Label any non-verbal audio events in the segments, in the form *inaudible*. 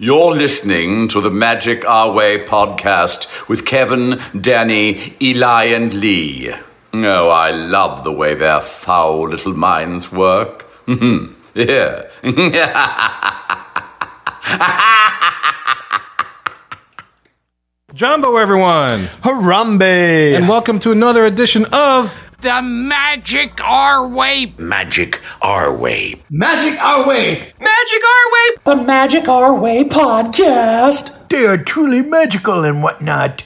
You're listening to the Magic Our Way podcast with Kevin, Danny, Eli, and Lee. Oh, I love the way their foul little minds work. *laughs* yeah. *laughs* Jumbo, everyone, Harambe! and welcome to another edition of The Magic Our Way. Magic Our Way. Magic Our Way. Magic Our Way. The Magic Our Way podcast. They are truly magical and whatnot.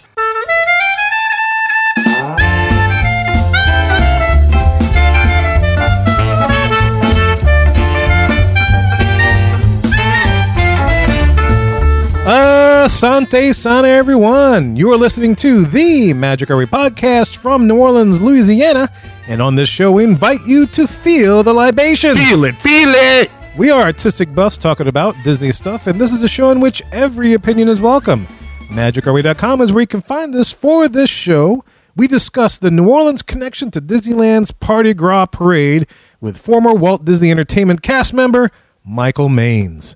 Uh, Asante Sana, everyone. You are listening to the Magic Way podcast from New Orleans, Louisiana. And on this show, we invite you to feel the libation. Feel it, feel it! We are artistic buffs talking about Disney stuff, and this is a show in which every opinion is welcome. MagicOurWay.com is where you can find us for this show. We discuss the New Orleans connection to Disneyland's Party Gras Parade with former Walt Disney Entertainment cast member Michael Maines.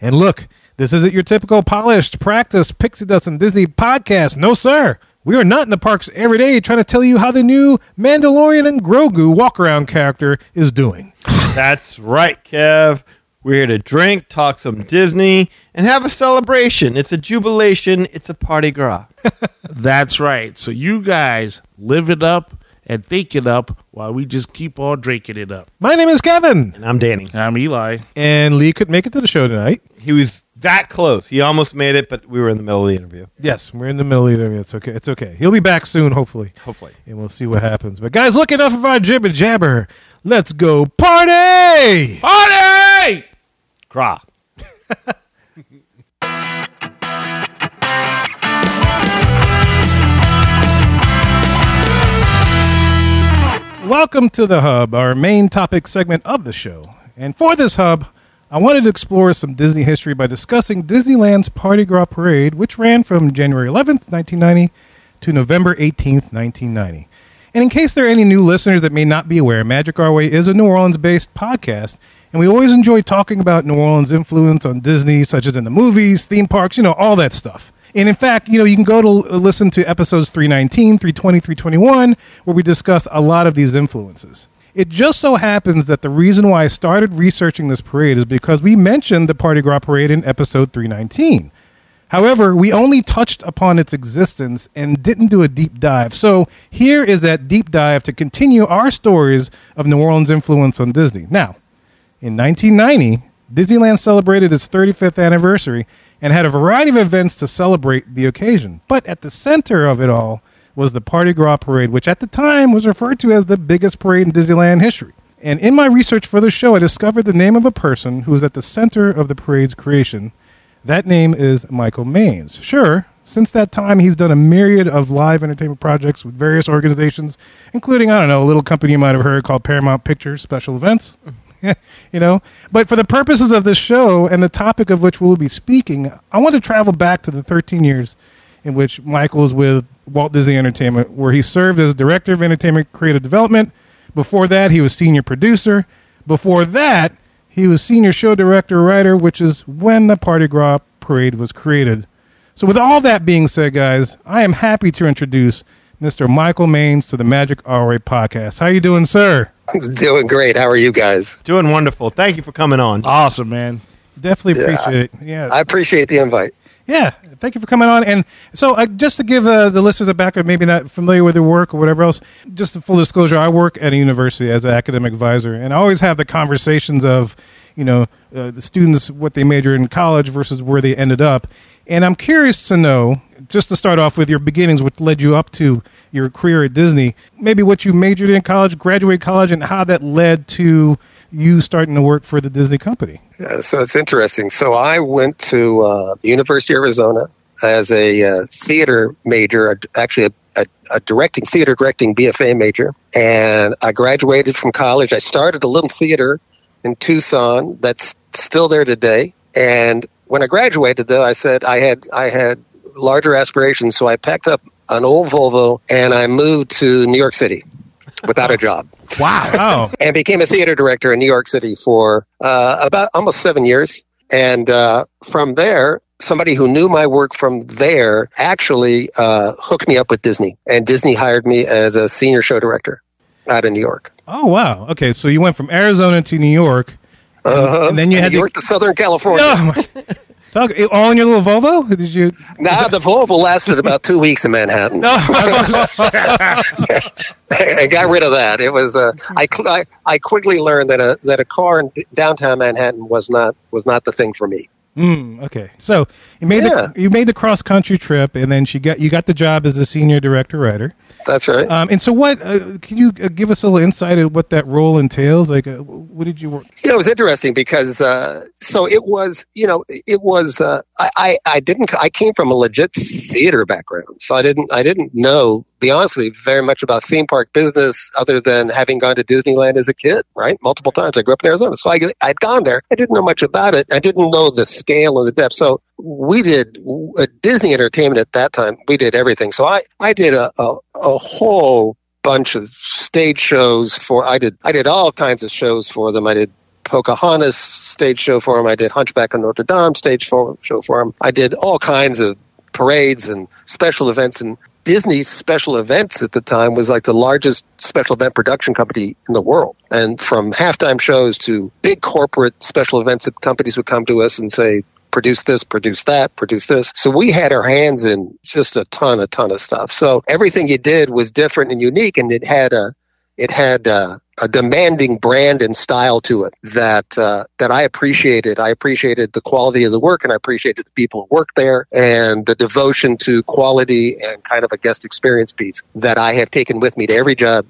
And look, this isn't your typical polished, practice Pixie Dust and Disney podcast. No, sir. We are not in the parks every day trying to tell you how the new Mandalorian and Grogu walk around character is doing. *laughs* That's right, Kev. We're here to drink, talk some Disney, and have a celebration. It's a jubilation. It's a party gras. *laughs* That's right. So you guys live it up and think it up while we just keep on drinking it up. My name is Kevin, And I'm Danny. I'm Eli. and Lee could make it to the show tonight. He was that close. He almost made it, but we were in the middle of the interview. Yes, we're in the middle of it. It's okay. It's okay. He'll be back soon, hopefully. Hopefully. And we'll see what happens. But guys, look enough of our jibber jabber. Let's go party! Party! Gras. *laughs* Welcome to the Hub, our main topic segment of the show. And for this Hub, I wanted to explore some Disney history by discussing Disneyland's Party Gras Parade, which ran from January 11th, 1990 to November 18th, 1990. And in case there are any new listeners that may not be aware, Magic Our Way is a New Orleans based podcast, and we always enjoy talking about New Orleans' influence on Disney, such as in the movies, theme parks, you know, all that stuff. And in fact, you know, you can go to uh, listen to episodes 319, 320, 321, where we discuss a lot of these influences. It just so happens that the reason why I started researching this parade is because we mentioned the Party Gras Parade in episode 319. However, we only touched upon its existence and didn't do a deep dive. So here is that deep dive to continue our stories of New Orleans' influence on Disney. Now, in 1990, Disneyland celebrated its 35th anniversary and had a variety of events to celebrate the occasion. But at the center of it all was the Party Gras Parade, which at the time was referred to as the biggest parade in Disneyland history. And in my research for the show, I discovered the name of a person who was at the center of the parade's creation. That name is Michael Maines. Sure, since that time, he's done a myriad of live entertainment projects with various organizations, including, I don't know, a little company you might have heard called Paramount Pictures Special Events. *laughs* you know, but for the purposes of this show and the topic of which we'll be speaking, I want to travel back to the 13 years in which Michael was with Walt Disney Entertainment, where he served as director of entertainment creative development. Before that, he was senior producer. Before that, he was senior show director writer, which is when the Party Gras Parade was created. So, with all that being said, guys, I am happy to introduce Mr. Michael Maines to the Magic Our Way podcast. How you doing, sir? I'm doing great. How are you guys? Doing wonderful. Thank you for coming on. Awesome, man. Definitely Yeah. appreciate it. Yeah, I appreciate the invite. Yeah. Thank you for coming on. And so, uh, just to give uh, the listeners a background, maybe not familiar with your work or whatever else, just a full disclosure, I work at a university as an academic advisor, and I always have the conversations of, you know, uh, the students what they major in college versus where they ended up. And I'm curious to know, just to start off with your beginnings, what led you up to your career at Disney, maybe what you majored in college, graduated college, and how that led to you starting to work for the Disney company. Uh, so it's interesting. So I went to uh, the University of Arizona as a uh, theater major, actually a, a, a directing theater directing BFA major, and I graduated from college. I started a little theater in Tucson that's still there today. And when I graduated, though, I said I had I had larger aspirations, so I packed up an old Volvo and I moved to New York City without a job. Wow. Oh. *laughs* and became a theater director in New York City for uh, about almost seven years. And uh, from there, somebody who knew my work from there actually uh, hooked me up with Disney, and Disney hired me as a senior show director out of New York. Oh wow. Okay, so you went from Arizona to New York, and, Uh-huh. and then you had New York to Southern California. *laughs* Oh, all in your little Volvo? Did you? Now the Volvo lasted about two weeks in Manhattan. *laughs* I got rid of that. It was uh, I, I I quickly learned that a that a car in downtown Manhattan was not was not the thing for me. Mm, okay, so you made Yeah. the you made the cross country trip, and then she got you got the job as a senior director writer. That's right. Um, and so, what uh, can you uh, give us a little insight of what that role entails? Like, uh, what did you work? You know, it was interesting because uh, so it was. You know, it was. Uh, I, I I didn't. I came from a legit theater background, so I didn't. I didn't know, be honestly, very much about theme park business, other than having gone to Disneyland as a kid. Right, multiple times. I grew up in Arizona, so I I'd gone there. I didn't know much about it. I didn't know the scale and the depth. So we did uh, Disney Entertainment at that time. We did everything. So I I did a a, a whole bunch of stage shows for I did I did all kinds of shows for them. I did Pocahontas stage show for him. I did Hunchback of Notre Dame stage for, show for him. I did all kinds of parades and special events. And Disney's special events at the time was like the largest special event production company in the world. And from halftime shows to big corporate special events that companies would come to us and say, produce this, produce that, produce this. So we had our hands in just a ton, a ton of stuff. So everything you did was different and unique, and it had a, it had a, a demanding brand and style to it that uh, that I appreciated. I appreciated the quality of the work, and I appreciated the people who worked there, and the devotion to quality and kind of a guest experience piece that I have taken with me to every job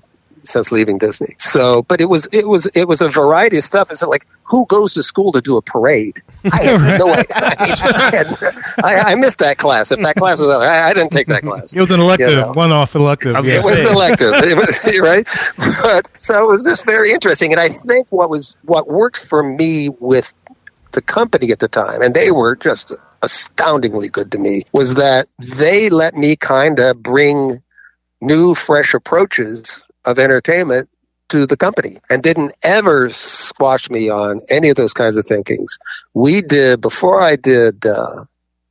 since leaving Disney. So, but it was it was it was a variety of stuff. It's like who goes to school to do a parade? I had no *laughs* idea. I, *laughs* I, I, I missed that class. If that class was, I, I didn't take that class. It was an elective, You know. one-off elective. I. It was Say. an elective, it was, *laughs* right? But so it was just very interesting, and I think what was what worked for me with the company at the time, and they were just astoundingly good to me, was that they let me kind of bring new, fresh approaches of entertainment to the company and didn't ever squash me on any of those kinds of thinkings. We did, before I did uh,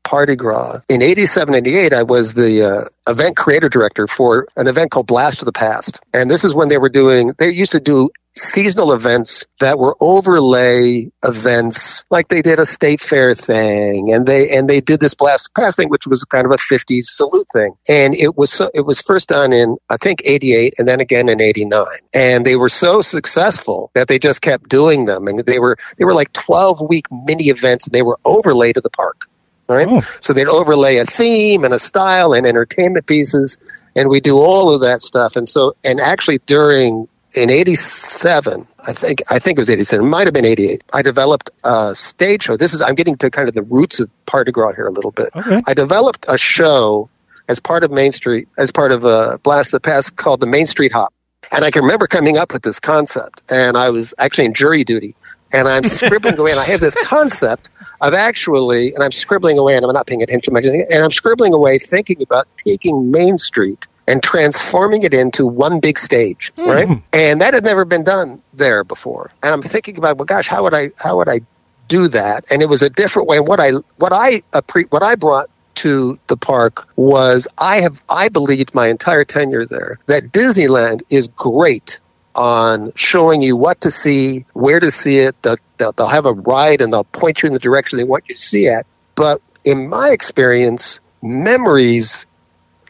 Party Gras, in 87, 88, I was the uh, event creator director for an event called Blast of the Past. And this is when they were doing, they used to do seasonal events that were overlay events like they did a state fair thing and they and they did this blast past thing which was kind of a 50s salute thing. And it was so it was first done in i think 88 and then again in 89 and they were so successful that they just kept doing them. And they were they were like 12 week mini events and they were overlay to the park. All right? Oh. so they'd overlay a theme and a style and entertainment pieces and we do all of that stuff. And so and actually during in 87 i think i think it was 87 it might have been 88 i developed a stage show. This is i'm getting to kind of the roots of party gras here a little bit. Okay. i developed a show as part of main street as part of a blast of the past called the main street hop. And i can remember coming up with this concept and i was actually in jury duty and i'm *laughs* scribbling away and i have this concept of actually and i'm scribbling away and i'm not paying attention and i'm scribbling away thinking about taking main street and transforming it into one big stage, hmm. right? Hmm. And that had never been done there before. And I'm thinking about, well, gosh, how would I, how would I do that? And it was a different way. And what I, what I, appre- what I brought to the park was I have, I believed my entire tenure there that Disneyland is great on showing you what to see, where to see it. They'll, they'll, they'll have a ride and they'll point you in the direction they want you to see at. But in my experience, memories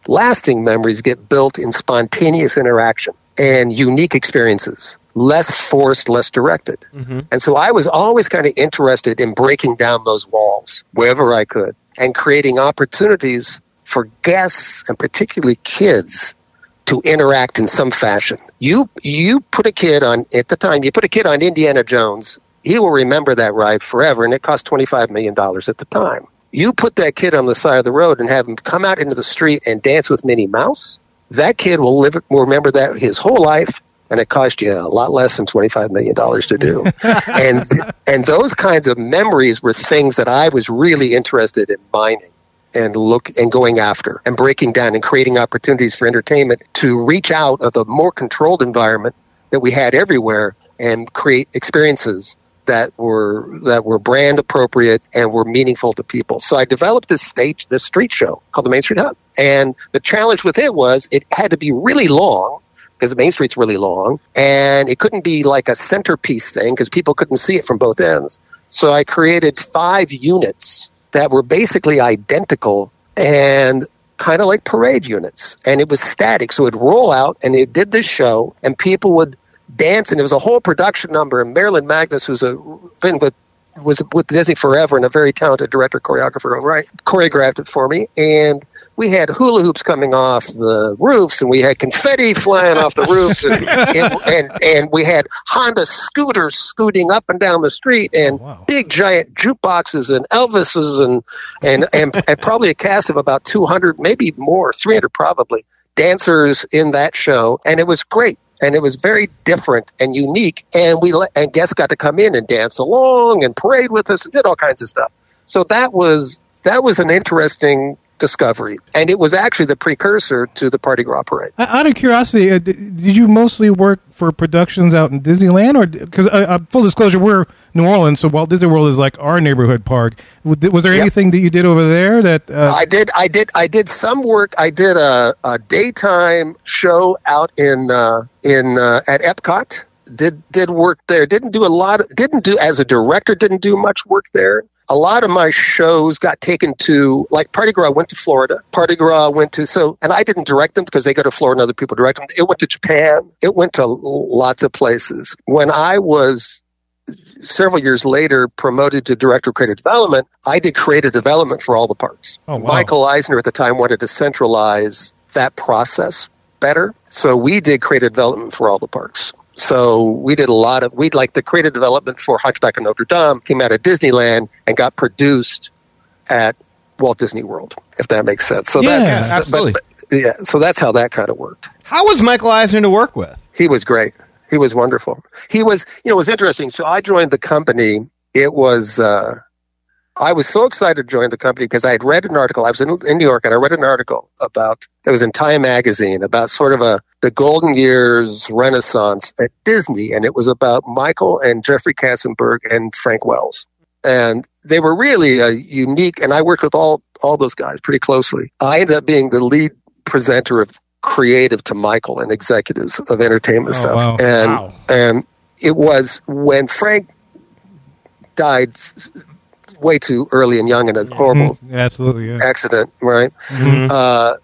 lasting memories get built in spontaneous interaction and unique experiences, less forced, less directed. Mm-hmm. And so I was always kind of interested in breaking down those walls wherever I could and creating opportunities for guests and particularly kids to interact in some fashion. You you put a kid on at the time you put a kid on Indiana Jones, he will remember that ride forever and it cost 25 million dollars at the time. You put that kid on the side of the road and have him come out into the street and dance with Minnie Mouse, that kid will live will remember that his whole life and it cost you a lot less than 25 million dollars to do. *laughs* and and those kinds of memories were things that I was really interested in mining and look and going after and breaking down and creating opportunities for entertainment to reach out of the more controlled environment that we had everywhere and create experiences that were that were brand appropriate and were meaningful to people. So I developed this stage, this street show called the Main Street Hop. And the challenge with it was it had to be really long because the Main Street's really long, and it couldn't be like a centerpiece thing because people couldn't see it from both ends. So I created five units that were basically identical and kind of like parade units. And it was static. So it'd roll out and it did this show and people would dance. And it was a whole production number. And Marilyn Magness, who's a been with was with Disney forever and a very talented director, choreographer, right? Choreographed it for me. And we had hula hoops coming off the roofs and we had confetti flying off the roofs and, *laughs* and, and, and we had Honda scooters scooting up and down the street and oh, wow. big giant jukeboxes and Elvises and, and, and, and probably a cast of about 200, maybe more, 300 probably dancers in that show. And it was great. And it was very different and unique. And we let, and guests got to come in and dance along and parade with us and did all kinds of stuff. So that was that was an interesting discovery, and it was actually the precursor to the Party Gras Parade. Out of curiosity, uh, did you mostly work for productions out in Disneyland, or because uh, uh, full disclosure, we're New Orleans, so Walt Disney World is like our neighborhood park. Was there Yep. anything that you did over there that? Uh, I did, I did, I did some work. I did a, a daytime show out in uh, in uh, at Epcot. Did did work there. Didn't do a lot. Didn't do as a director. Didn't do much work there. A lot of my shows got taken to like Party Gras went to Florida. Party Gras went to so, and I didn't direct them because they go to Florida and other people direct them. It went to Japan. It went to lots of places. When I was several years later promoted to director of creative development, I did creative development for all the parks. Oh, wow. Michael Eisner at the time wanted to centralize that process better. So we did creative development for all the parks. So we did a lot of, we'd like the creative development for Hunchback of Notre Dame came out of Disneyland and got produced at Walt Disney World, if that makes sense. So Yeah, that's, absolutely. but- but- yeah. So that's how that kind of worked How was Michael Eisner to work with? he was great. He was wonderful. He was, you know, it was interesting. So I joined the company. It was, uh, I was so excited to join the company because I had read an article. I was in, in New York and I read an article about, it was in Time magazine about sort of a, the golden years renaissance at Disney. And it was about Michael and Jeffrey Katzenberg and Frank Wells. And they were really a unique, and I worked with all, all those guys pretty closely. I ended up being the lead presenter of creative to Michael and executives of entertainment Oh, stuff. wow. And Wow. and it was when Frank died way too early and young in a horrible *laughs* mhm, absolutely, yeah. accident, right? Mhm. Uh,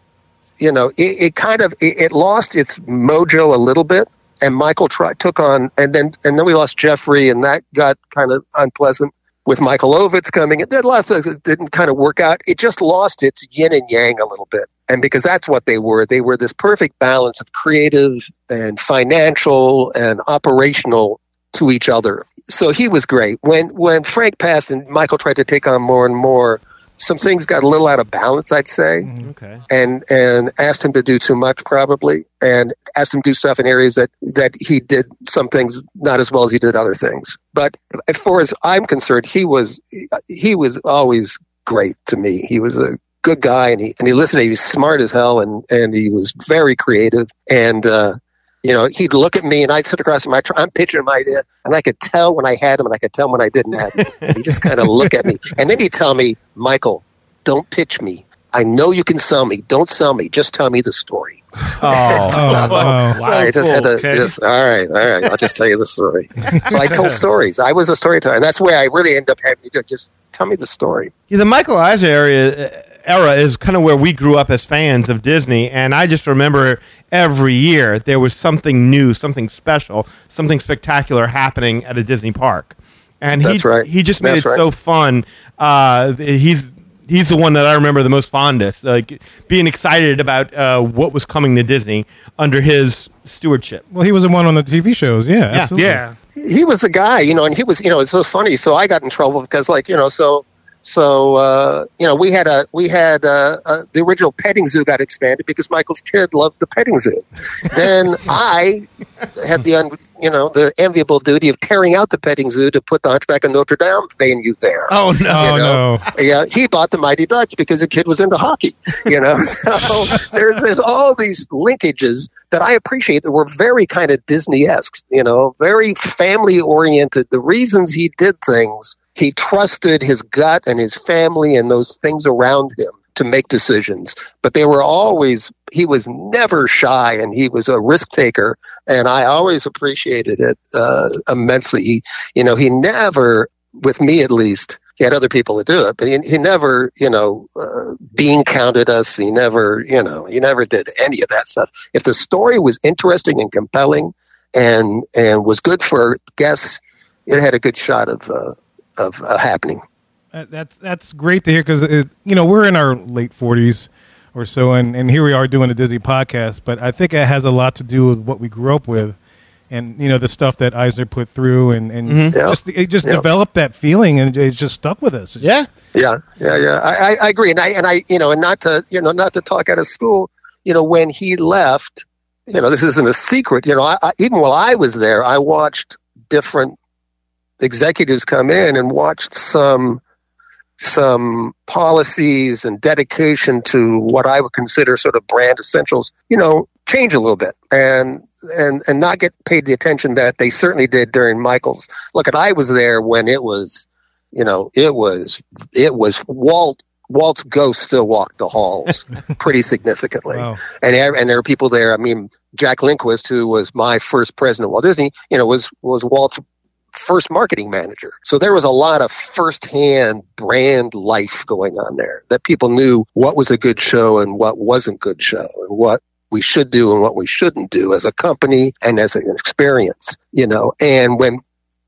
you know, it, it kind of it, it lost its mojo a little bit, and Michael tried took on, and then and then we lost Jeffrey, and that got kind of unpleasant with Michael Ovitz coming. in. There are lots of things that didn't kind of work out. It just lost its yin and yang a little bit, and because that's what they were, they were this perfect balance of creative and financial and operational to each other. So he was great. When when Frank passed and Michael tried to take on more and more, some things got a little out of balance, I'd say Okay. and and asked him to do too much probably and asked him to do stuff in areas that that he did some things not as well as he did other things but as far as i'm concerned he was he was always great to me he was a good guy and he and he listened he was smart as hell and and he was very creative and uh you know, he'd look at me and I'd sit across my, I'm pitching my idea and I could tell when I had him and I could tell when I didn't have him. He'd just kind of look at me. And then he'd tell me, Michael, don't pitch me. I know you can sell me. Don't sell me. Just tell me the story. Oh, *laughs* Oh, wow. I oh. just had to okay. just, all right, all right, I'll just tell you the story. so I told *laughs* stories. I was a storyteller. And that's where I really ended up having to do it. Just tell me the story. Yeah, the Michael Eisner area, era is kind of where we grew up as fans of Disney, and I just remember every year there was something new, something special, something spectacular happening at a Disney park, and he That's right. he just made That's it right. so fun. Uh, he's he's the one that I remember the most fondest, like being excited about uh, what was coming to Disney under his stewardship. Well, he was the one on the TV shows. Yeah, absolutely. Yeah. he was the guy, you know, and he was, you know, it's so funny. So I got in trouble because, like, you know, so So uh, you know, we had a we had uh uh the original petting zoo got expanded because Michael's kid loved the petting zoo. then *laughs* I had the un, you know the enviable duty of tearing out the petting zoo to put the Hunchback of Notre Dame venue there. Oh no! You know? no! Yeah, he bought the Mighty Ducks because the kid was into hockey. You know, *laughs* so there's there's all these linkages that I appreciate that were very kind of Disney esque. You know, very family oriented. The reasons he did things, he trusted his gut and his family and those things around him to make decisions. But they were always he was never shy and he was a risk taker, and I always appreciated it uh, immensely. He, you know, he never, with me at least he had other people to do it, but he, he never, you know, uh, counted us. He never, you know, he never did any of that stuff. If the story was interesting and compelling and and was good for guests, it had a good shot of uh, of uh, happening. That- That's that's great to hear because you know we're in our late forties or so, and, and here we are doing a Disney podcast. But I think it has a lot to do with what we grew up with, and you know the stuff that Eisner put through, and and Mm-hmm. Yeah. just it just Yeah. developed that feeling, and it just stuck with us. It's- Yeah. Yeah, yeah, yeah. I, I, I agree, and I and I, you know, and not to you know not to talk out of school. You know, when he left, you know, this isn't a secret. You know, I, I, even while I was there, I watched different executives come in and watched some some policies and dedication to what I would consider sort of brand essentials. You know, change a little bit and. And, and not get paid the attention that they certainly did during Michael's. Look, and I was there when it was you know, it was it was Walt Walt's ghost still walked the halls *laughs* pretty significantly, Wow. and there- and there are people there. I mean, Jack Lindquist, who was my first president of Walt Disney, you know, was was Walt's first marketing manager. So there was a lot of firsthand brand life going on there that people knew what was a good show and what wasn't good show and what we should do and what we shouldn't do as a company and as an experience, you know. And when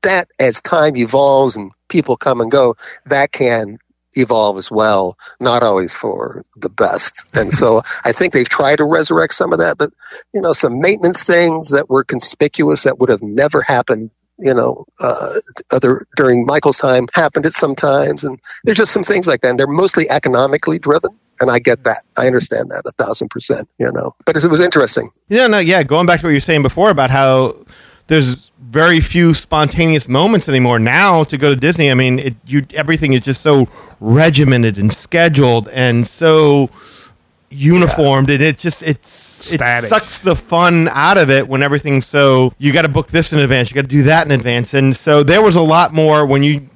that as time evolves and people come and go, that can evolve as well, not always for the best. And so I think they've tried to resurrect some of that, but you know, some maintenance things that were conspicuous that would have never happened, you know, uh, other during Michael's time happened at some times. And there's just some things like that. And they're mostly economically driven. And I get that. I understand that a thousand percent, you know, but it was interesting. Yeah, no, yeah. Going back to what you were saying before about how there's very few spontaneous moments anymore. Now to go to Disney, I mean, it, you everything is just so regimented and scheduled and so uniformed, and it just it's Static. it sucks the fun out of it when everything's so. You got to book this in advance, you got to do that in advance, and so there was a lot more when you.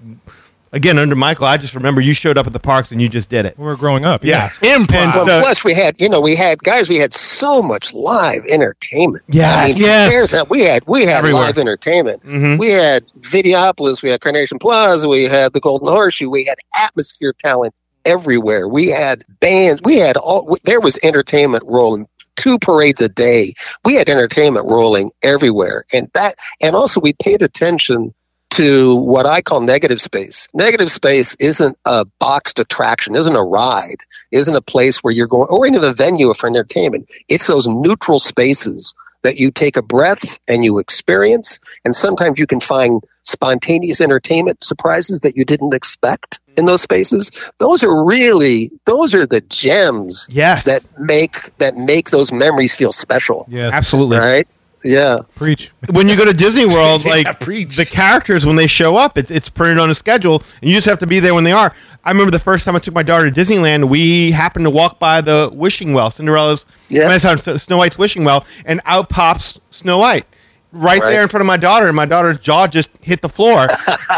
Again, under Michael, I just remember you showed up at the parks and you just did it. We were growing up. Yeah, Improv. And Well, so- plus we had, you know, we had guys. We had so much live entertainment. Yes, I mean, yes. that- We had we had Everywhere. live entertainment. Mhm. We had Videopolis. We had Carnation Plaza. We had the Golden Horseshoe. We had atmosphere talent everywhere. We had bands. We had all. There was entertainment rolling. Two parades a day. We had entertainment rolling everywhere, and that, and also we paid attention to what I call negative space. Negative space isn't a boxed attraction, isn't a ride, isn't a place where you're going, or even a venue for entertainment. It's those neutral spaces that you take a breath and you experience. And sometimes you can find spontaneous entertainment surprises that you didn't expect in those spaces. Those are really, those are the gems Yes, that make, that make those memories feel special. Yes, absolutely. Right? Yeah. Preach. *laughs* when you go to Disney World, *laughs* Yeah, like preach. the characters when they show up, it's it's printed on a schedule, and you just have to be there when they are. I remember the first time I took my daughter to Disneyland, we happened to walk by the wishing well, Cinderella's, Yeah. I mean, Snow White's wishing well, and out pops Snow White. Right, Right. there in front of my daughter, and my daughter's jaw just hit the floor,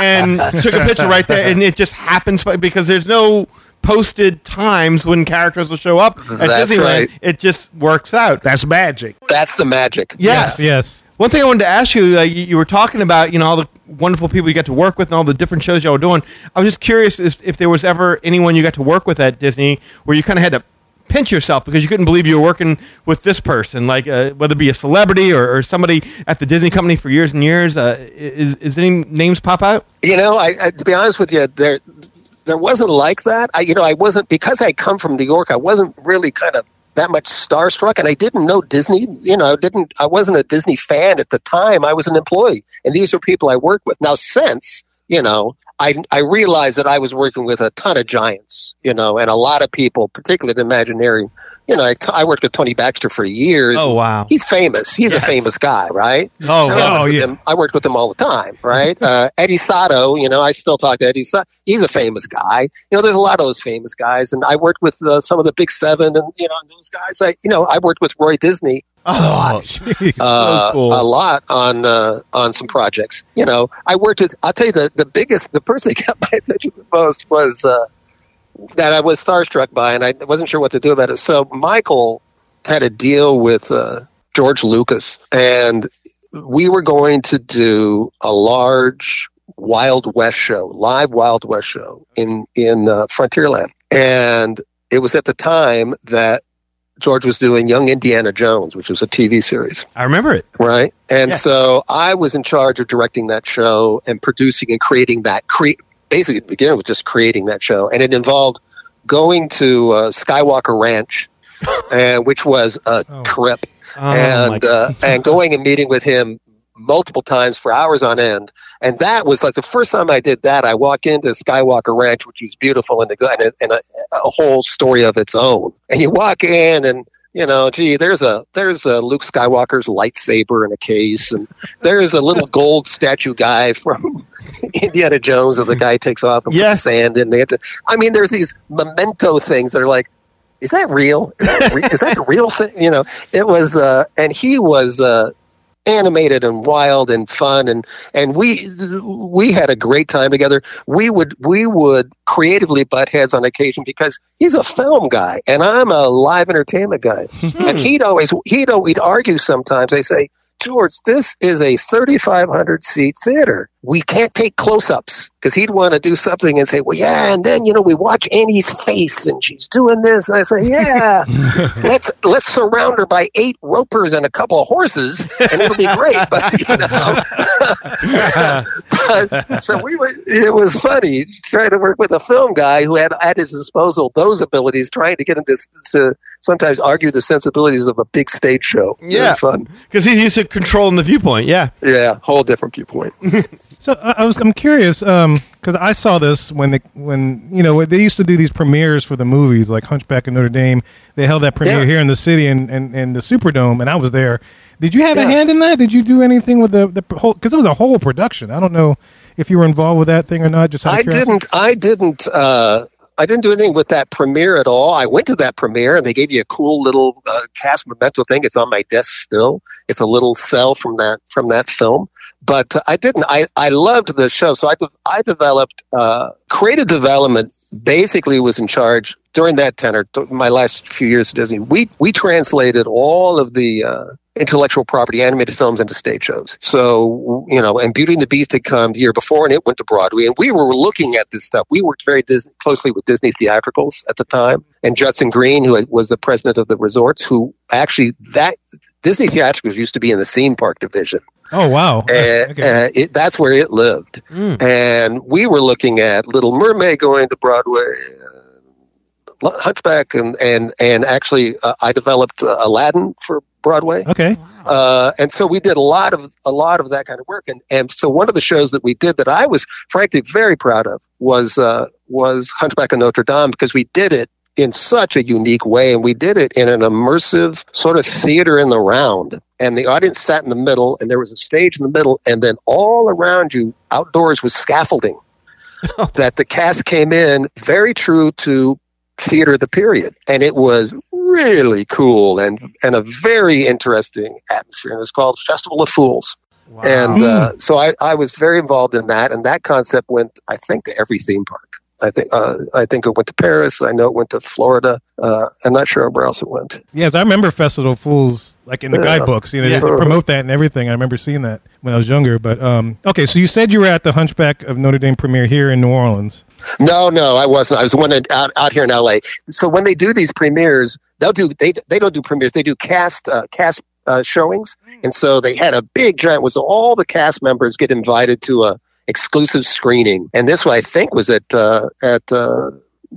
and took a picture right there, and it just happens because there's no posted times when characters will show up at That's Disneyland. right. It just works out. That's magic. That's the magic. Yes. Yes. One thing I wanted to ask you, uh, you, you were talking about, you know, all the wonderful people you got to work with and all the different shows y'all were doing. I was just curious if, if there was ever anyone you got to work with at Disney where you kind of had to pinch yourself because you couldn't believe you were working with this person, like uh, whether it be a celebrity or, or somebody at the Disney company for years and years. Uh, is, is any names pop out? You know, I, I to be honest with you, there there wasn't like that. I you know, I wasn't because I come from New York. I wasn't really kind of that much starstruck, and I didn't know Disney. You know, I didn't I wasn't a Disney fan at the time. I was an employee, and these are people I worked with. Now, since you know, I I realized that I was working with a ton of giants, you know, and a lot of people, particularly the Imagineering. You know, I, t- I worked with Tony Baxter for years. Oh, wow. He's famous. He's a famous guy, right? Oh, And I wow. worked with yeah. him- I worked with him all the time, right? *laughs* uh, Eddie Sotto, you know, I still talk to Eddie Sotto. He's a famous guy. You know, there's a lot of those famous guys, and I worked with uh, some of the big seven, and you know, those guys. I, you know, I worked with Roy Disney Oh, *laughs* uh, cool. a lot on uh, on some projects. You know, I worked with. I'll tell you the the biggest, the person that *laughs* got my attention the most was uh, that I was starstruck by, and I wasn't sure what to do about it. So Michael had a deal with uh, George Lucas, and we were going to do a large Wild West show, live Wild West show in in uh, Frontierland, and it was at the time that George was doing Young Indiana Jones, which was a TV series, I remember it. right? And Yeah. so I was in charge of directing that show and producing and creating that. Cre- basically, at the beginning was just creating that show, and it involved going to uh, Skywalker Ranch, *laughs* and which was a Oh. trip Oh, and uh, and going and meeting with him multiple times for hours on end. And that was like the first time I did that. I walk into Skywalker Ranch, which was beautiful and, a, and, a, and a, a whole story of its own. And you walk in and you know, gee, there's a there's a Luke Skywalker's lightsaber in a case, and there's a little *laughs* gold statue guy from *laughs* Indiana Jones that the guy takes off and Yes. puts sand in. They to, I mean, there's these memento things that are like, is that real? Is that, re- is that the real thing? You know, it was, uh, and he was uh, animated and wild and fun, and and we we had a great time together. We would we would creatively butt heads on occasion because he's a film guy and I'm a live entertainment guy, and hmm. he'd always he'd always argue sometimes. They say. George, this is a 3,500 seat theater. We can't take close ups because he'd want to do something and say, well, yeah. And then, you know, we watch Annie's face and she's doing this. And I say, yeah, *laughs* let's, let's surround her by eight ropers and a couple of horses and it'll be great. *laughs* But, you know, *laughs* but, so we were, it was funny trying to work with a film guy who had at his disposal those abilities, trying to get him to, to sometimes argue the sensibilities of a big stage show. Very Yeah. fun. Because he's used to controlling the viewpoint. Yeah. Yeah, whole different viewpoint. *laughs* So I, I was I'm curious because I saw this when they when you know they used to do these premieres for the movies like Hunchback of Notre Dame. They held that premiere Yeah. here in the city and, and, and the Superdome, and I was there. Did you have a hand in that? Did you do anything with the the whole? Because it was a whole production. I don't know if you were involved with that thing or not. Just I curiosity. didn't. I didn't. Uh, I didn't do anything with that premiere at all. I went to that premiere and they gave you a cool little uh, cast memento thing. It's on my desk still. It's a little cell from that from that film. But I didn't. I, I loved the show. So I I developed uh, creative development. Basically, was in charge during that tenor. My last few years at Disney, we we translated all of the uh, intellectual property animated films into stage shows. So, you know, and Beauty and the Beast had come the year before and it went to Broadway. And we were looking at this stuff. We worked very Dis- closely with Disney Theatricals at the time. And Judson Green, who was the president of the resorts, who actually, that Disney Theatricals used to be in the theme park division. Oh wow! And Okay. uh, it, that's where it lived. And we were looking at Little Mermaid going to Broadway. Hunchback and and and actually, uh, I developed uh, Aladdin for Broadway. okay. Uh, and so we did a lot of a lot of that kind of work. And and so one of the shows that we did that I was frankly very proud of was uh, was Hunchback of Notre Dame because we did it in such a unique way, and we did it in an immersive sort of theater in the round. And the audience sat in the middle, and there was a stage in the middle, and then all around you, outdoors, was scaffolding *laughs* that the cast came in very true to theater of the period and it was really cool and and a very interesting atmosphere. And it was called festival of fools. And uh, so I, I was very involved in that and that concept went i think to every theme park i think uh, i think it went to paris i know it went to florida uh, i'm not sure where else it went Yes, I remember Festival of Fools, like in the Yeah. guidebooks. You know, Yeah. they promote that and everything. I remember seeing that when I was younger. But um, okay, so you said you were at the Hunchback of Notre Dame premiere here in New Orleans. No, no, I wasn't. I was the one out, out here in LA. So when they do these premieres, they'll do they they don't do premieres. They do cast uh, cast uh, showings, and so they had a big giant. Was all the cast members get invited to a exclusive screening, and this one I think was at uh, at uh,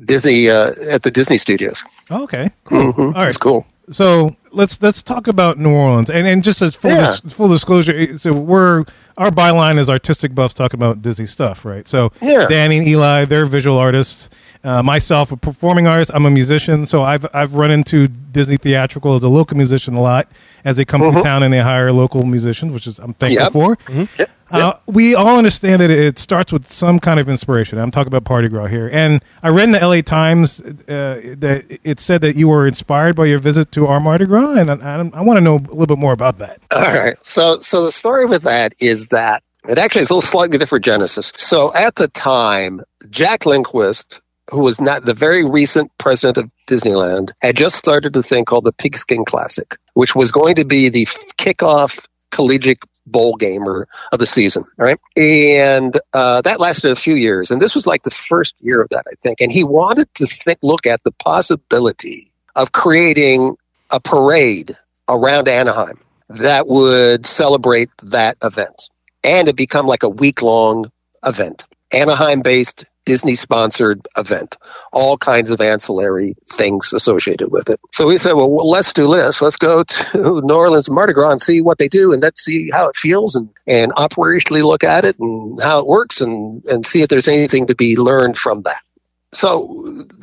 Disney uh, at the Disney Studios. Oh, okay, cool. Mhm. All right. It's cool. So let's let's talk about New Orleans and and just as full Yeah. dis- full disclosure. So we're our byline is artistic buffs talking about Disney stuff, right? So Yeah. Danny and Eli, they're visual artists. Uh, myself, a performing artist. I'm a musician, so I've I've run into Disney theatrical as a local musician a lot as they come to town and they hire local musicians, which is I'm thankful Yep. for. Uh, we all understand that it starts with some kind of inspiration. I'm talking about Party Gras here, and I read in the LA Times uh, that it said that you were inspired by your visit to our Mardi Gras, and I, I, I want to know a little bit more about that. All right. So, so the story with that is that it actually is a little slightly different genesis. So, at the time, Jack Lindquist, who was not the very recent president of Disneyland, had just started a thing called the Pigskin Classic, which was going to be the kickoff collegiate bowl gamer of the season. Right. And uh, that lasted a few years. And this was like the first year of that, I think. And he wanted to think, look at the possibility of creating a parade around Anaheim that would celebrate that event and it become like a week long event, Anaheim based, Disney sponsored event, all kinds of ancillary things associated with it. So we said, well, let's do this. Let's go *laughs* to New Orleans Mardi Gras and see what they do and let's see how it feels and, and operationally look at it and how it works and, and see if there's anything to be learned from that. So,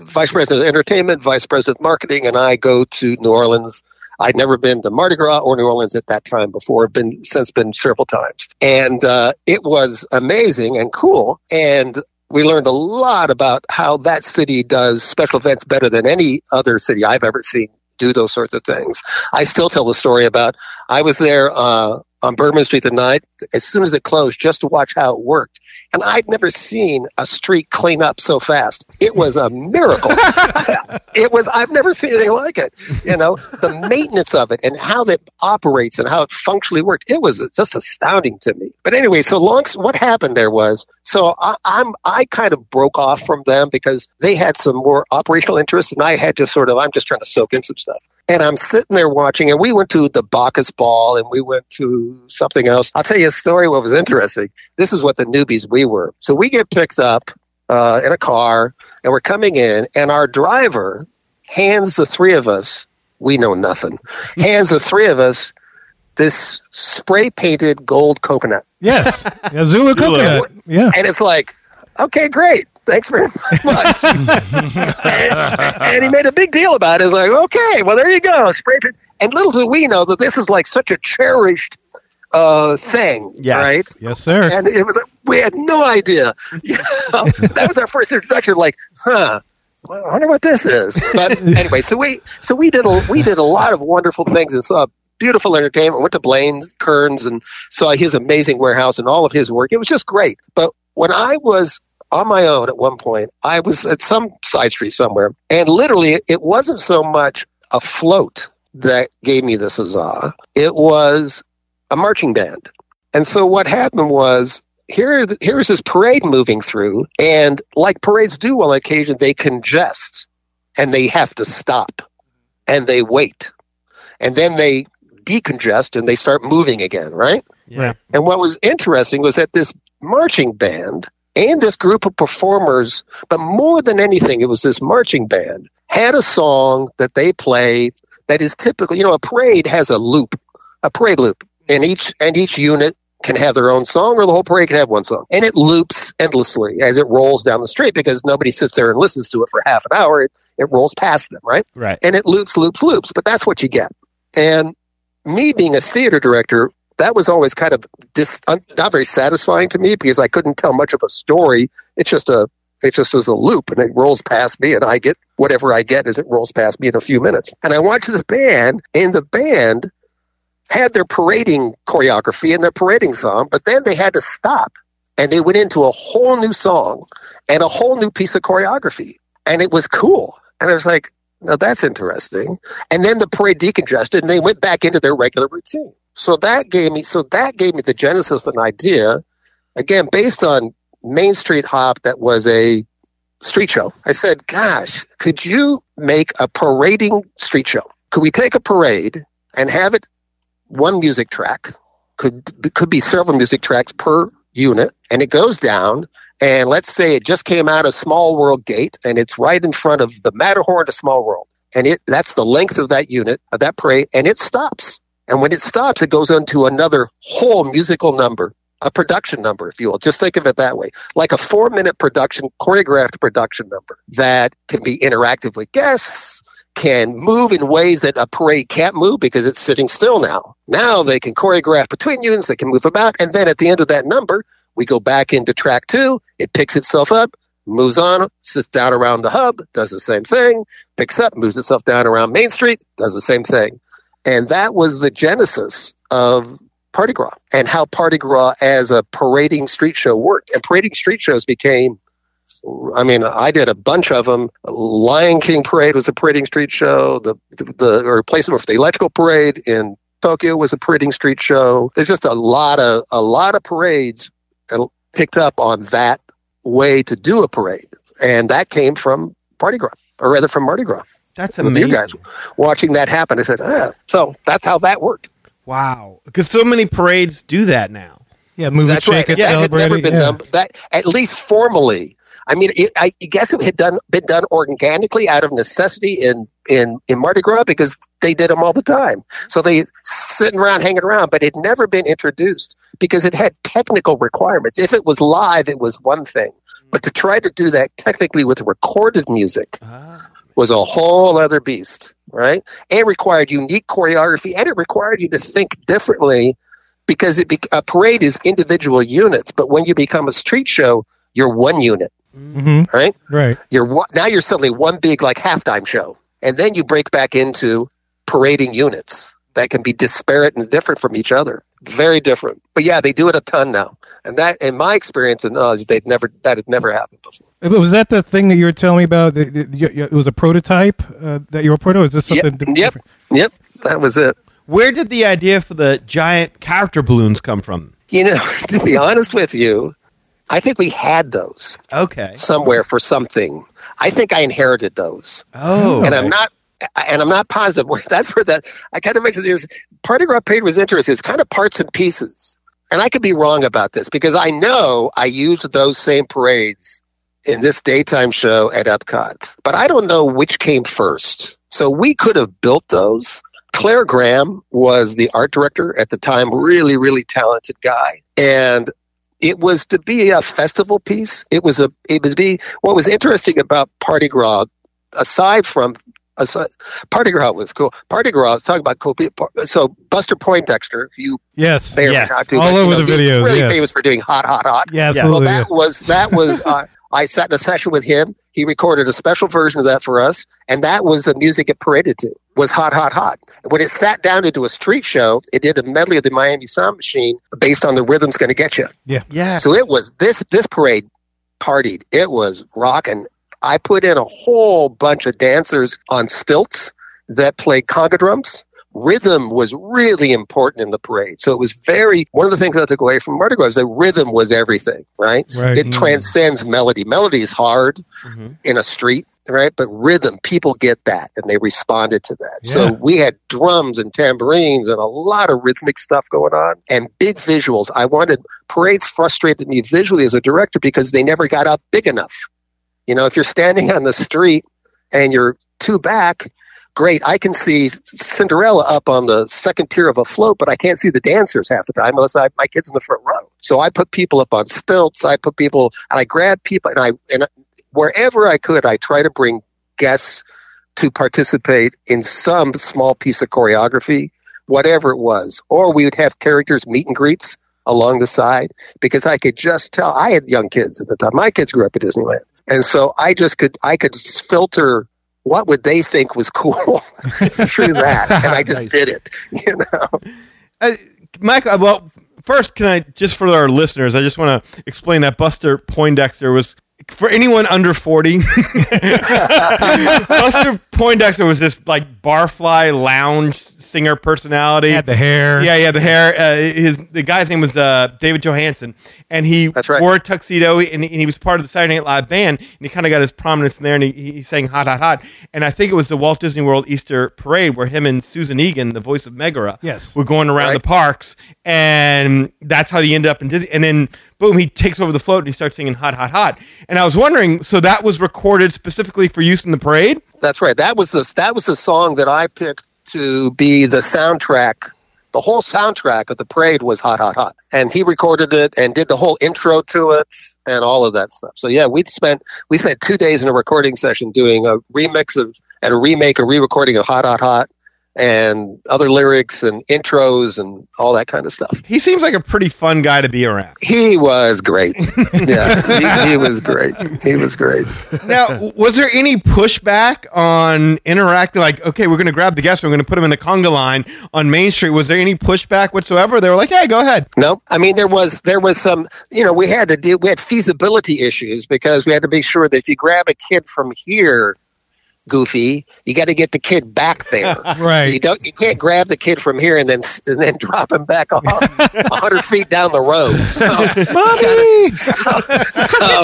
Vice President of Entertainment, Vice President of Marketing, and I go to New Orleans. I'd never been to Mardi Gras or New Orleans at that time before. Been since been several times, and uh, it was amazing and cool. And we learned a lot about how that city does special events better than any other city I've ever seen do those sorts of things. I still tell the story about I was there uh, on Bourbon Street the night as soon as it closed just to watch how it worked. And I'd never seen a street clean up so fast. It was a miracle. *laughs* it was, I've never seen anything like it. You know, the maintenance of it and how that operates and how it functionally worked. It was just astounding to me. But anyway, so long, what happened there was, so I, I'm, I kind of broke off from them because they had some more operational interest and I had to sort of, I'm just trying to soak in some stuff. And I'm sitting there watching, and we went to the Bacchus Ball and we went to something else. I'll tell you a story what was interesting. This is what the newbies we were. So we get picked up uh, in a car and we're coming in, and our driver hands the three of us, we know nothing, *laughs* hands the three of us this spray painted gold coconut. Yes, yeah, Zulu coconut. Yeah, And it's like, okay, great. Thanks very *laughs* much. and, and he made a big deal about it. It's like, okay, well, there you go. Spray paint. And little do we know that this is like such a cherished uh, thing, Yes. right? yes, sir. And it was, we had no idea. *laughs* You know, that was our first introduction. Like, huh? Well, I wonder what this is. But *laughs* anyway, so we so we did a we did a lot of wonderful things and saw beautiful entertainment. Went to Blaine Kern's and saw his amazing warehouse and all of his work. It was just great. But when I was on my own at one point, I was at some side street somewhere, and literally it wasn't so much a float that gave me this huzzah. It was a marching band. And so what happened was here, here's this parade moving through, and like parades do on occasion, they congest and they have to stop and they wait. And then they decongest and they start moving again, right? Yeah. And what was interesting was that this marching band and this group of performers, but more than anything, it was this marching band, had a song that they played that is typical. You know, a parade has a loop, a parade loop, and each and each unit can have their own song, or the whole parade can have one song, and it loops endlessly as it rolls down the street because nobody sits there and listens to it for half an hour. It, it rolls past them, right? Right. and it loops, loops, loops. But that's what you get. And me being a theater director, that was always kind of dis- un- not very satisfying to me because I couldn't tell much of a story. It's just a it just uh, is a loop and it rolls past me and I get whatever I get as it rolls past me in a few minutes. And I watched the band and the band had their parading choreography and their parading song, but then they had to stop and they went into a whole new song and a whole new piece of choreography. And it was cool. And I was like, now that's interesting. And then the parade decongested and they went back into their regular routine. So that gave me, so that gave me the genesis of an idea, again, based on Main Street Hop that was a street show. I said, gosh, could you make a parading street show? Could we take a parade and have it one music track? Could, could be several music tracks per unit and it goes down and let's say it just came out of Small World Gate and it's right in front of the Matterhorn to Small World. And it that's the length of that unit, of that parade, and it stops. And when it stops, it goes into another whole musical number a production number, if you will. Just think of it that way. Like a four minute production, choreographed production number that can be interactive with guests, can move in ways that a parade can't move because it's sitting still now. Now they can choreograph between units, they can move about, and then at the end of that number, we go back into track two, it picks itself up, moves on, sits down around the hub, does the same thing, picks up, moves itself down around Main Street, does the same thing. And that was the genesis of Party Gras and how Party Gras as a parading street show worked. And parading street shows became I mean, I did a bunch of them. Lion King Parade was a parading street show. The the, replacement for the Electrical Parade in Tokyo was a parading street show. There's just a lot of a lot of parades that picked up on that way to do a parade, and that came from Party Gras, or rather from Mardi Gras. That's With amazing. you guys watching that happen, I said, ah. so that's how that worked. Wow. Because so many parades do that now. Yeah, move it, That's shake right. it, That had never been yeah. done. That at least formally. I mean, it, I guess it had done been done organically out of necessity in in in Mardi Gras because they did them all the time. So they sitting around hanging around, but it never been introduced because it had technical requirements. If it was live, it was one thing, but to try to do that technically with recorded music was a whole other beast, right? And required unique choreography, and it required you to think differently because it be, a parade is individual units, but when you become a street show, you're one unit, hmm right? Right. You're one, now you're suddenly one big like halftime show, and then you break back into parading units that can be disparate and different from each other. Very different, but yeah, they do it a ton now, and that, in my experience and knowledge, they'd never that had never happened before. But Was that the thing that you were telling me about? that- that you- you- It was a prototype uh, that you were part of. Is this something yep, different? yep, that was it. Where did the idea for the giant character balloons come from? You know, *laughs* to be honest with you, I think we had those Okay. somewhere for something. I think I inherited those, Oh. and I'm not. And I'm not positive. where- *laughs* That's where that I kind of mentioned this. Party Gras Parade was interesting. It's kind of parts and pieces, and I could be wrong about this because I know I used those same parades in this daytime show at Epcot, but I don't know which came first. So we could have built those. Claire Graham was the art director at the time, really, really talented guy. And it was to be a festival piece. It was a, it was be, what was interesting about Party Gras, aside from, aside, Party Gras was cool. Party Gras, was talking about cool people. So Buster Poindexter, you Yes. may Yes. not do, All over know, the videos, Really yes. famous for doing hot, hot, hot. Yeah, Yeah. absolutely. Well, yeah. that was that was. Uh, I sat in a session with him. He recorded a special version of that for us, and that was the music it paraded to. Was hot, hot, hot. When it sat down into a street show, it did a medley of the Miami Sound Machine based on the rhythm's going to get you. Yeah. yeah. So it was this this parade partied. It was rocking. I put in a whole bunch of dancers on stilts that played conga drums. Rhythm was really important in the parade. So it was very one of the things I took away from Mardi Gras is that rhythm was everything, right? Right. It transcends melody. Melody is hard Mhm. in a street, right? But rhythm, people get that and they responded to that. Yeah. So we had drums and tambourines and a lot of rhythmic stuff going on and big visuals. I wanted parades frustrated me visually as a director because they never got up big enough. You know, if you're standing on the street and you're two back, great. I can see Cinderella up on the second tier of a float, but I can't see the dancers half the time unless I have my kids in the front row. So I put people up on stilts. I put people and I grab people and I and wherever I could, I try to bring guests to participate in some small piece of choreography, whatever it was. Or we would have characters meet and greets along the side because I could just tell I had young kids at the time. My kids grew up at Disneyland. And so I just could I could filter what would they think was cool *laughs* through that. And I *laughs* just Nice. did it. *laughs* You know. Uh, Mike, uh, well, first, can I just for our listeners, I just want to explain that Buster Poindexter was for anyone under forty. Buster Poindexter was this like barfly lounge singer personality. Had the hair. Yeah, he had the hair. Uh, his the guy's name was uh, David Johansen, and he That's right. wore a tuxedo, and, and he was part of the Saturday Night Live band, and he kind of got his prominence in there, and he, he sang "Hot, Hot, Hot," and I think it was the Walt Disney World Easter Parade where him and Susan Egan, the voice of Megara, Yes. were going around Right. the parks, and that's how he ended up in Disney. And then boom, he takes over the float and he starts singing "Hot, Hot, Hot." And I was wondering, so that was recorded specifically for use in the parade? That's right. That was the that was the song that I picked to be the soundtrack the whole soundtrack of the parade was hot, hot, hot. And he recorded it and did the whole intro to it and all of that stuff. So yeah, we spent we spent two days in a recording session doing a remix of and a remake, a re-recording of Hot, Hot, Hot, and other lyrics and intros and all that kind of stuff. He seems like a pretty fun guy to be around. He was great. *laughs* yeah, he, he was great. He was great. Now, was there any pushback on interacting? Like, okay, we're going to grab the guest, we're going to put him in the conga line on Main Street. Was there any pushback whatsoever? They were like, "Hey, go ahead." No, I mean there was there was some you know we had to deal we had feasibility issues because we had to make sure that if you grab a kid from here, Goofy, you got to get the kid back there. Right. *laughs* So you don't you can't grab the kid from here and then and then *laughs* drop him back off hundred *laughs* feet down the road. So, Mommy! so,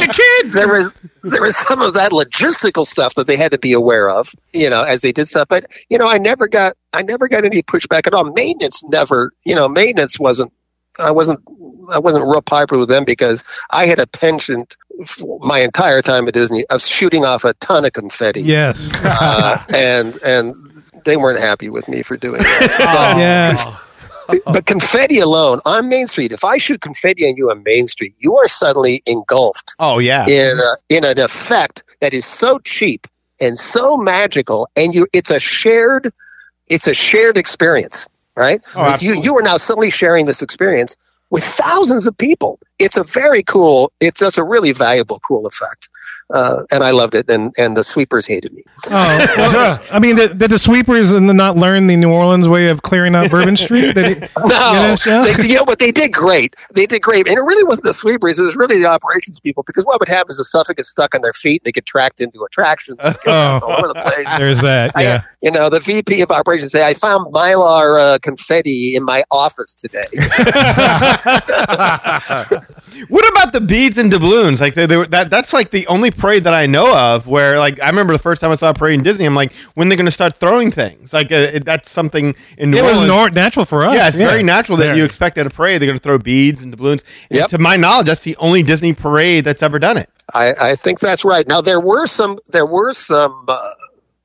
the kids. there was there was some of that logistical stuff that they had to be aware of, you know, as they did stuff. But you know, I never got I never got any pushback at all. Maintenance never, you know, maintenance wasn't. I wasn't I wasn't real popular with them because I had a penchant my entire time at Disney of shooting off a ton of confetti, Yes. uh, and and they weren't happy with me for doing that. *laughs* yeah. But confetti alone on Main Street, if I shoot confetti on you on Main Street, you are suddenly engulfed Oh yeah, in a, in an effect that is so cheap and so magical, and you it's a shared it's a shared experience, right? Oh, With you you are now suddenly sharing this experience with thousands of people. It's a very cool. It's a really valuable, cool effect, uh, and I loved it. And and the sweepers hated me. Oh, well, *laughs* I mean, did, did the sweepers not learn the New Orleans way of clearing out Bourbon *laughs* Street? Did it, No, you know, they, you know, but they did great. They did great, and it really wasn't the sweepers; it was really the operations people. Because what would happen is the stuff would get stuck on their feet; they get tracked into attractions Oh. all over the place. There's that. I, Yeah. you know, the VP of operations say, "I found mylar uh, confetti in my office today." *laughs* What about the beads and doubloons? Like they, they were, that that's like the only parade that I know of where like I remember the first time I saw a parade in Disney. I'm like, when they're going to start throwing things? Like uh, it, that's something in New It was Orleans. nor- natural for us. yeah, it's very natural that Yeah. you expect at a parade they're going to throw beads and doubloons. And Yep. To my knowledge, that's the only Disney parade that's ever done it. I, I think that's right. Now there were some there were some uh,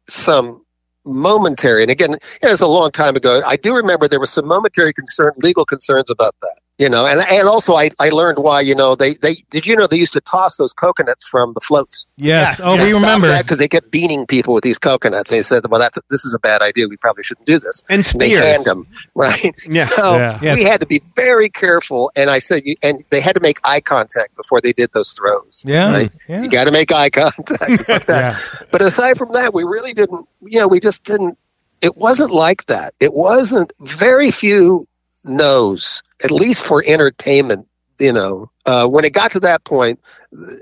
some momentary, and again, you know, it's a long time ago. I do remember there was some momentary concern, legal concerns about that. You know, and and also I, I learned why. You know, they they did you know they used to toss those coconuts from the floats. Yes. Oh, They we remember. that because they kept beating people with these coconuts. And they said, "Well, that's this is a bad idea. We probably shouldn't do this." And they spears. hand them *laughs* right. Yeah. So Yeah. Yes. we had to be very careful. And I said, you, and they had to make eye contact before they did those throws. Yeah. Right? Yeah. You got to make eye contact. *laughs* Like that. But aside from that, we really didn't. You know, we just didn't. It wasn't like that. It wasn't. Very few knows, at least for entertainment. You know, uh, when it got to that point,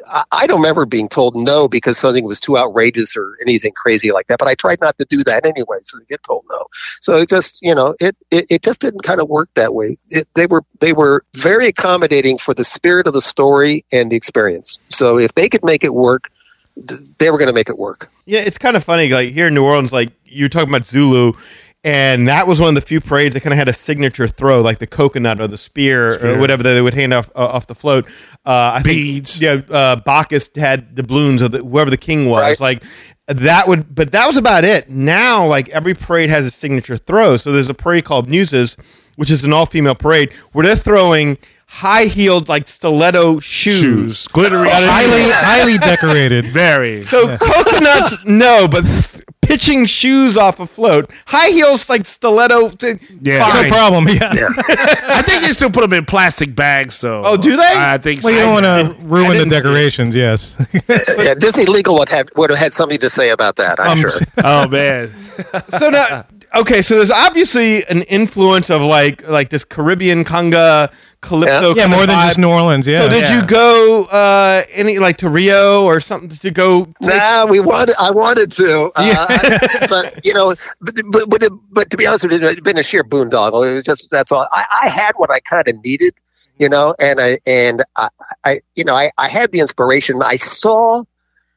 I, I don't remember being told no because something was too outrageous or anything crazy like that. But I tried not to do that anyway, so to get told no. So it just, you know, it it, it just didn't kind of work that way. It, they were they were very accommodating for the spirit of the story and the experience. So if they could make it work, th- they were going to make it work. Yeah, it's kind of funny. Like here in New Orleans, like you're talking about Zulu, and that was one of the few parades that kind of had a signature throw, like the coconut or the spear, Spear. or whatever that they would hand off uh, off the float. Uh, I Beads. Think, yeah, uh, Bacchus had the balloons of the, whoever the king was. Right. Like that would, but that was about it. Now, like every parade has a signature throw. So there's a parade called Muses, which is an all female parade where they're throwing high heeled like stiletto shoes. Shoes, glittery, highly, highly decorated. very. So coconuts, no, but th- pitching shoes off a float, high heels like stiletto. th- Yeah. fine. No problem. Yeah. *laughs* I think they still put them in plastic bags, though. Oh, do they? I think Well, so. you don't want to ruin the didn't see it. decorations. Yes. yeah, Disney Legal would have would have had something to say about that. I'm Um, sure. Oh man, *laughs* So now, okay, so there's obviously an influence of like like this Caribbean conga calypso. yeah, kind of more than vibe. just New Orleans. Yeah. So did Yeah. you go uh any like to Rio or something to go? take- Nah, we wanted. I wanted to, uh, but you know, but but, but, but to be honest with you, it's been a sheer boondoggle. It was just that's all. I, I had what I kind of needed, you know, and I and I, I you know, I, I had the inspiration. I saw,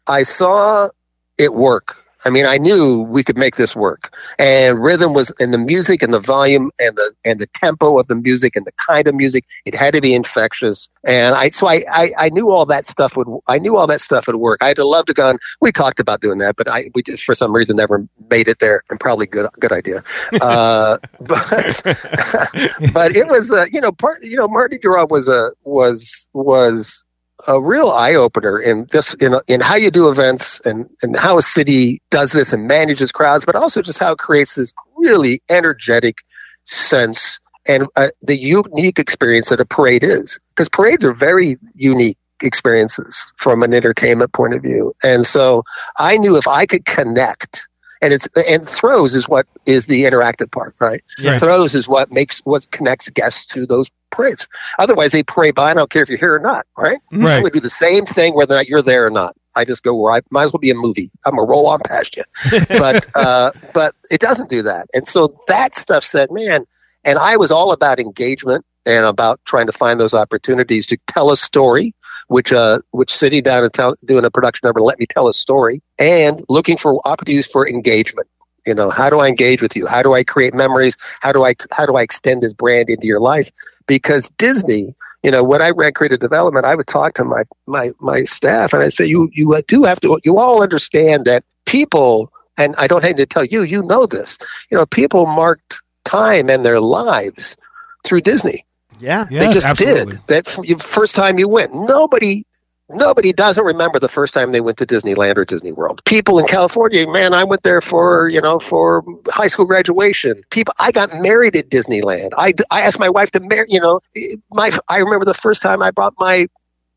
I saw it work. I mean, I knew we could make this work. And rhythm was and the music and the volume and the and the tempo of the music and the kind of music, it had to be infectious. And I so I I, I knew all that stuff would I knew all that stuff would work. I'd have loved to gone. We talked about doing that, but I we just for some reason never made it there. And probably good good idea. Uh, *laughs* but *laughs* but it was uh, you know part you know Mardi Gras was a was was a real eye opener in this in in how you do events and and how a city does this and manages crowds, but also just how it creates this really energetic sense and uh, the unique experience that a parade is. Because parades are very unique experiences from an entertainment point of view. And so i knew if i could connect and it's and throws is what is the interactive part right? Right. throws is what makes what connects guests to those parades otherwise they pray by i don't care if you're here or not right I Right. would do the same thing whether or not you're there or not. I just go where I might as well be a movie. I'm gonna roll on past you, *laughs* but uh, but it doesn't do that. And so that stuff said, man. And I was all about engagement and about trying to find those opportunities to tell a story, which uh, which sitting down and tell, doing a production number, let me tell a story, and looking for opportunities for engagement. You know, how do I engage with you? How do I create memories? How do I how do I extend this brand into your life? Because Disney you know, when I ran creative development, I would talk to my my my staff and I say, you you uh, do have to you all understand that people, and I don't have to tell you, you know this. You know, people marked time and their lives through Disney. Yeah. Yeah, they just absolutely. did that f- first time you went. Nobody. Nobody doesn't remember the first time they went to Disneyland or Disney World. People in California, man, I went there for, you know, for high school graduation. People, I got married at Disneyland. I, I asked my wife to marry, you know, my, I remember the first time I brought my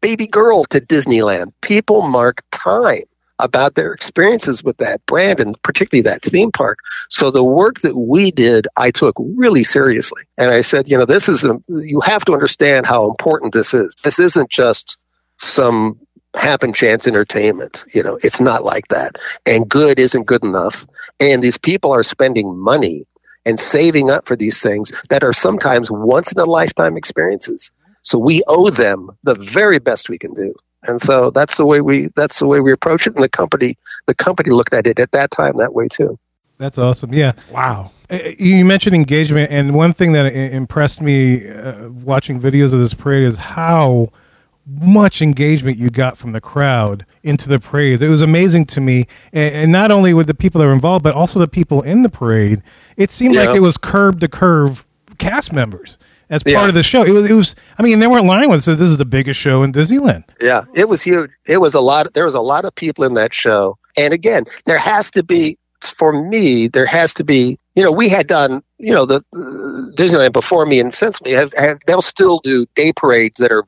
baby girl to Disneyland. People mark time about their experiences with that brand and particularly that theme park. So the work that we did, I took really seriously. And I said, you know, this is, a, you have to understand how important this is. This isn't just some happen chance entertainment. You know, it's not like that. And good isn't good enough. And these people are spending money and saving up for these things that are sometimes once in a lifetime experiences. So we owe them the very best we can do. And so that's the way we that's the way we approach it. And the company the company looked at it at that time that way too. That's awesome. Yeah. Wow. Uh, You mentioned engagement, and one thing that impressed me uh, watching videos of this parade is how much engagement you got from the crowd into the parade. It was amazing to me, and, and not only with the people that were involved, but also the people in the parade. It seemed Yeah. like it was curb to curve cast members as part Yeah. of the show. It was, it was. I mean, they weren't lying when they said this is the biggest show in Disneyland. Yeah, it was huge. It was a lot. There was a lot of people in that show. And again, there has to be, for me, there has to be. You know, we had done, you know, the uh, Disneyland before me and since me have, have they'll still do day parades that are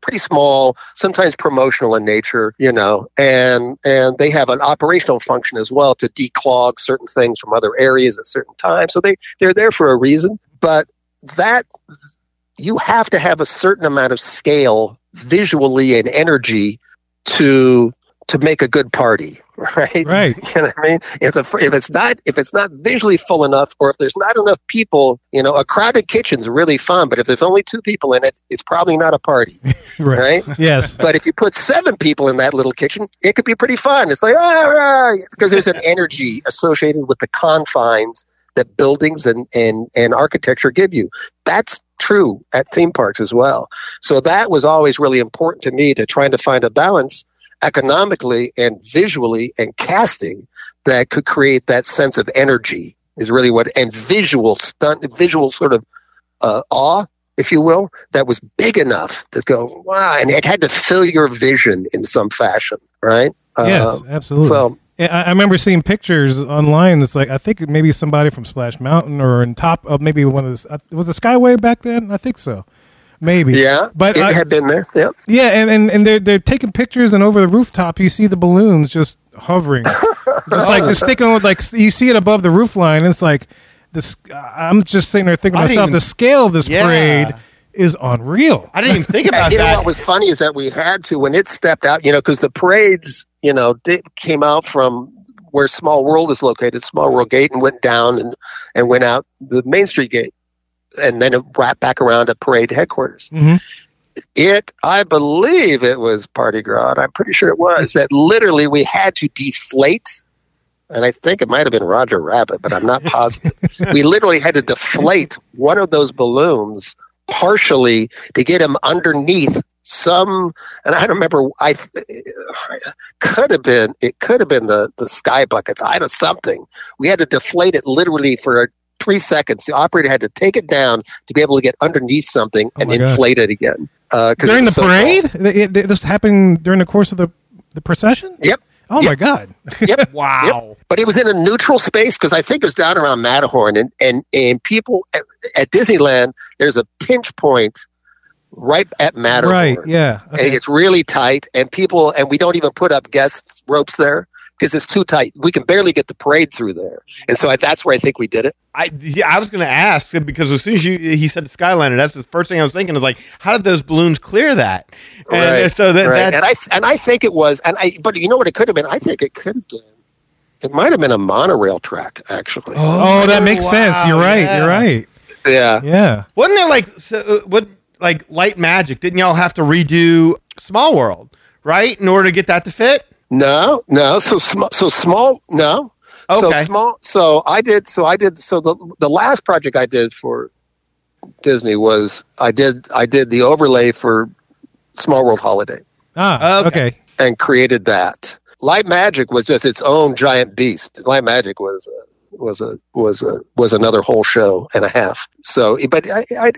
pretty small, sometimes promotional in nature. You know, and and they have an operational function as well to declog certain things from other areas at certain times. So they they're there for a reason. But that you have to have a certain amount of scale visually and energy to to make a good party *laughs* right Right. you know what i mean if the, if it's not if it's not visually full enough or if there's not enough people you know a crowded kitchen's really fun but if there's only two people in it it's probably not a party *laughs* right Yes. but if you put seven people in that little kitchen, it could be pretty fun. It's like, all right, because there's an *laughs* energy associated with the confines that buildings and, and, and architecture give you. That's true at theme parks as well. So that was always really important to me to trying to find a balance economically and visually and casting that could create that sense of energy is really what, and visual stunt, visual sort of uh, awe if you will, that was big enough to go, wow, and it had to fill your vision in some fashion, right? Yes, Uh, absolutely. so- I, I remember seeing pictures online. It's like I think maybe somebody from Splash Mountain or in top of maybe one of the uh, was the Skyway back then. I think so, maybe. yeah, but it I- had been there. Yeah, yeah, and, and and they're they're taking pictures, and over the rooftop you see the balloons just hovering, *laughs* just like just oh. sticking with like you see it above the roof line. And it's like this. I'm just sitting there thinking to I didn't myself, even- the scale of this Yeah. parade is unreal. I didn't even think And about you know what was funny is that we had to when it stepped out, you know, because the parades, you know, did, came out from where Small World is located, Small World Gate, and went down and and went out the Main Street Gate, and then it wrapped back around at parade headquarters. Mhm. it i believe it was party gras i'm pretty sure it was that literally we had to deflate and i think it might have been roger rabbit but i'm not positive *laughs* we literally had to deflate one of those balloons partially to get him underneath some and i don't remember i could have been it could have been the the sky buckets i don't something we had to deflate it literally for three seconds the operator had to take it down to be able to get underneath something Oh and God. inflate it again uh, during the so parade. It, it- this happened during the course of the the procession. yep Oh my god! *laughs* yep Wow. but it was in a neutral space because I think it was down around Matterhorn, and and and people at, at Disneyland, there's a pinch point right at Matterhorn, Right? Yeah. and it gets really tight, and people, and we don't even put up guest ropes there because it's too tight. We can barely get the parade through there, and so I, that's where I think we did it. I yeah, I was going to ask because as soon as you he said Skyliner, that's the first thing I was thinking is like, how did those balloons clear that? And Right, so that, right. and I and I think it was, and I, but you know what it could have been? I think it could have been. It might have been a monorail track, actually. Oh, that makes sense. You're right. yeah. You're right. Yeah. Yeah. wasn't there like so, uh, what like light magic? Didn't y'all have to redo Small World right in order to get that to fit? No, no. So small. So small. No. Okay. So small. So I did. So I did. So the the last project I did for Disney was I did I did the overlay for Small World Holiday Ah. Okay. Okay. and created that. Light Magic was just its own giant beast. Light Magic was a, was a was a was another whole show and a half. So, but I, I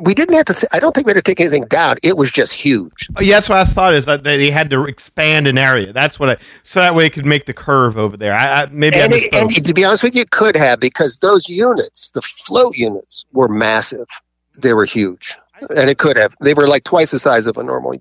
we didn't have to. Th- I don't think we had to take anything down. It was just huge. Oh, yeah, that's what I thought is that they had to expand an area. That's what I so that way it could make the curve over there. I, I maybe and, I it, and to be honest with you, it could have because those units, the float units, were massive. They were huge, and it could have. They were like twice the size of a normal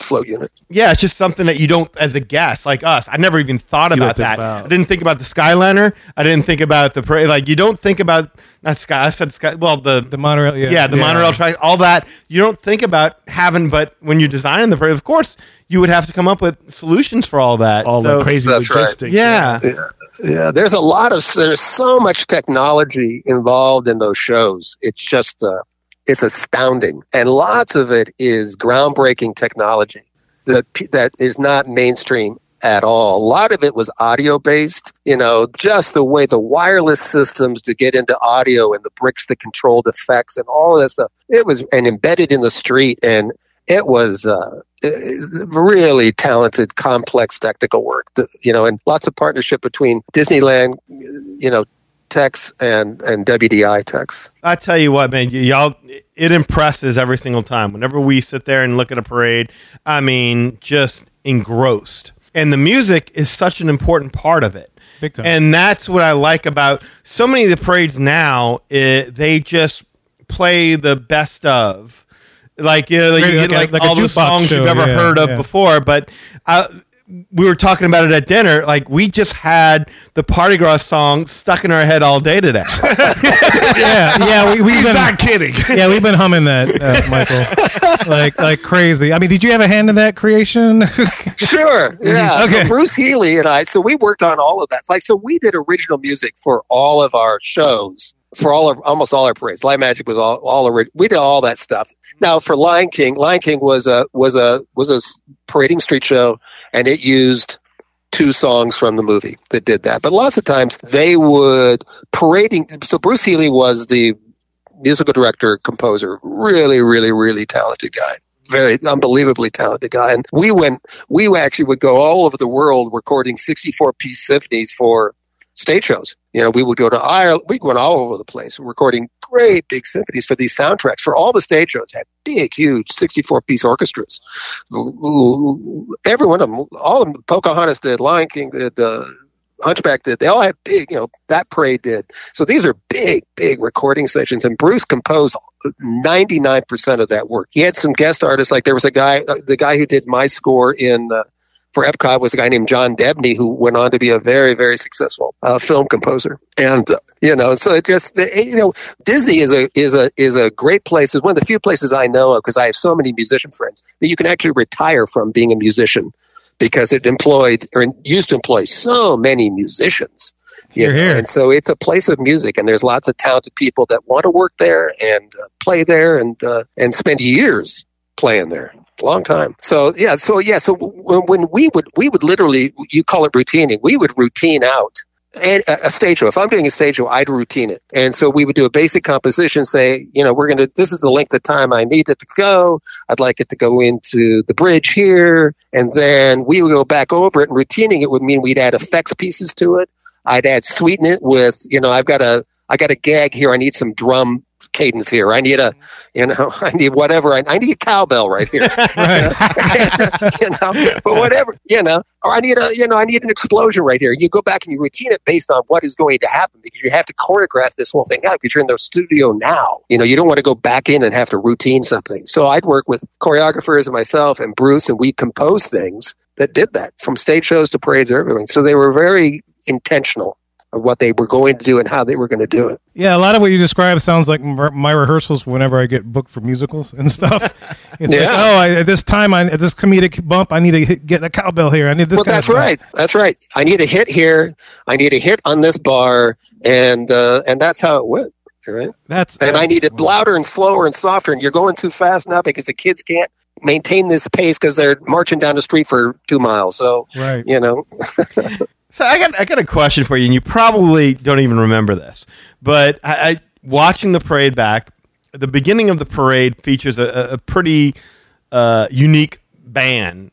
float unit. Yeah, it's just something that you don't, as a guest like us. I never even thought about that. about- I didn't think about the Skyliner. I didn't think about the parade. Like you don't think about not Sky. I said Sky. Well, the The monorail. Yeah. yeah, the monorail track, all that. You don't think about having, but when you're designing the parade, of course, you would have to come up with solutions for all that. All So- the crazy That's right. logistics. Yeah. Yeah, there's a lot of there's so much technology involved in those shows. It's just uh, it's astounding, and lots of it is groundbreaking technology that that is not mainstream at all. A lot of it was audio based. You know, just the way the wireless systems to get into audio and the bricks that controlled effects and all of that stuff. It was and embedded in the street and. It was uh, really talented, complex technical work. You know, and lots of partnership between Disneyland, you know, techs and and WDI techs. I tell you what, man, y- y'all, it impresses every single time. Whenever we sit there and look at a parade, I mean, just engrossed. And the music is such an important part of it. Big time. And that's what I like about so many of the parades now. It, they just play the best of, like you know, like, you get like like, like all the songs show, you've ever yeah, heard of yeah. before. But uh, we were talking about it at dinner. Like we just had the Party Gras song stuck in our head all day today. *laughs* yeah. Yeah. We, we've He's been, not kidding. *laughs* yeah, we've been humming that, uh, *laughs* Michael, like like crazy. I mean, did you have a hand in that creation? Sure. Yeah. Okay. So Bruce Healey and I, so we worked on all of that. Like, so we did original music for all of our shows, for all of almost all our parades. Light Magic was all all ori- we did all that stuff. Mm-hmm. Now for Lion King, Lion King was a was a was a parading street show, and it used two songs from the movie that did that. But lots of times they would parading. So Bruce Healey was the musical director, composer, really, really, really talented guy. Very unbelievably talented guy. And we went, we actually would go all over the world recording 64 piece symphonies for stage shows. You know, we would go to Ireland, we went all over the place recording great big symphonies for these soundtracks for all the stage shows had big, huge 64 piece orchestras. Every one of them, all of them, Pocahontas did, Lion King did, uh, Hunchback did. They all had big, you know, that parade did. So these are big, big recording sessions. And Bruce composed 99% of that work. He had some guest artists, like there was a guy, uh, the guy who did my score in, uh, for Epcot was a guy named John Debney who went on to be a very, very successful uh, film composer. And, uh, you know, so it just, you know, Disney is a, is a, is a great place. It's one of the few places I know of because I have so many musician friends that you can actually retire from being a musician because it employed or used to employ so many musicians. you know. And so it's a place of music, and there's lots of talented people that want to work there and uh, play there and uh, and spend years playing there. Long time. So yeah. So yeah. So when, we would we would literally you call it routining. We would routine out and a a stage show. If I'm doing a stage show, I'd routine it. And so we would do a basic composition, say, you know, we're going to, this is the length of time I need it to go. I'd like it to go into the bridge here. And then we would go back over it and routining it would mean we'd add effects pieces to it. I'd add sweeten it with, you know, I've got a, I got a gag here. I need some drum cadence here. I need a, you know, *laughs* I need whatever. I, I need a cowbell right here. *laughs* *laughs* you know, but whatever, you know, or I need a, you know, I need an explosion right here. You go back and you routine it based on what is going to happen because you have to choreograph this whole thing out because you're in the studio now. You know, you don't want to go back in and have to routine something. So I'd work with choreographers and myself and Bruce and we compose things that did that from stage shows to parades or everything. So they were very intentional what they were going to do and how they were going to do it. Yeah, a lot of what you describe sounds like my rehearsals whenever I get booked for musicals and stuff. *laughs* It's like, Yeah. oh, I, at this time, I, at this comedic bump, I need to hit, get a cowbell here. I need this. well, that's right. That's right. I need a hit here. I need a hit on this bar, and uh, and that's how it went. Right. That's And I need it louder and slower and softer. And you're going too fast now because the kids can't maintain this pace because they're marching down the street for two miles. So Right. you know, *laughs* So I got I got a question for you, and you probably don't even remember this, but I, I watching the parade back. The beginning of the parade features a, a- pretty uh, unique band.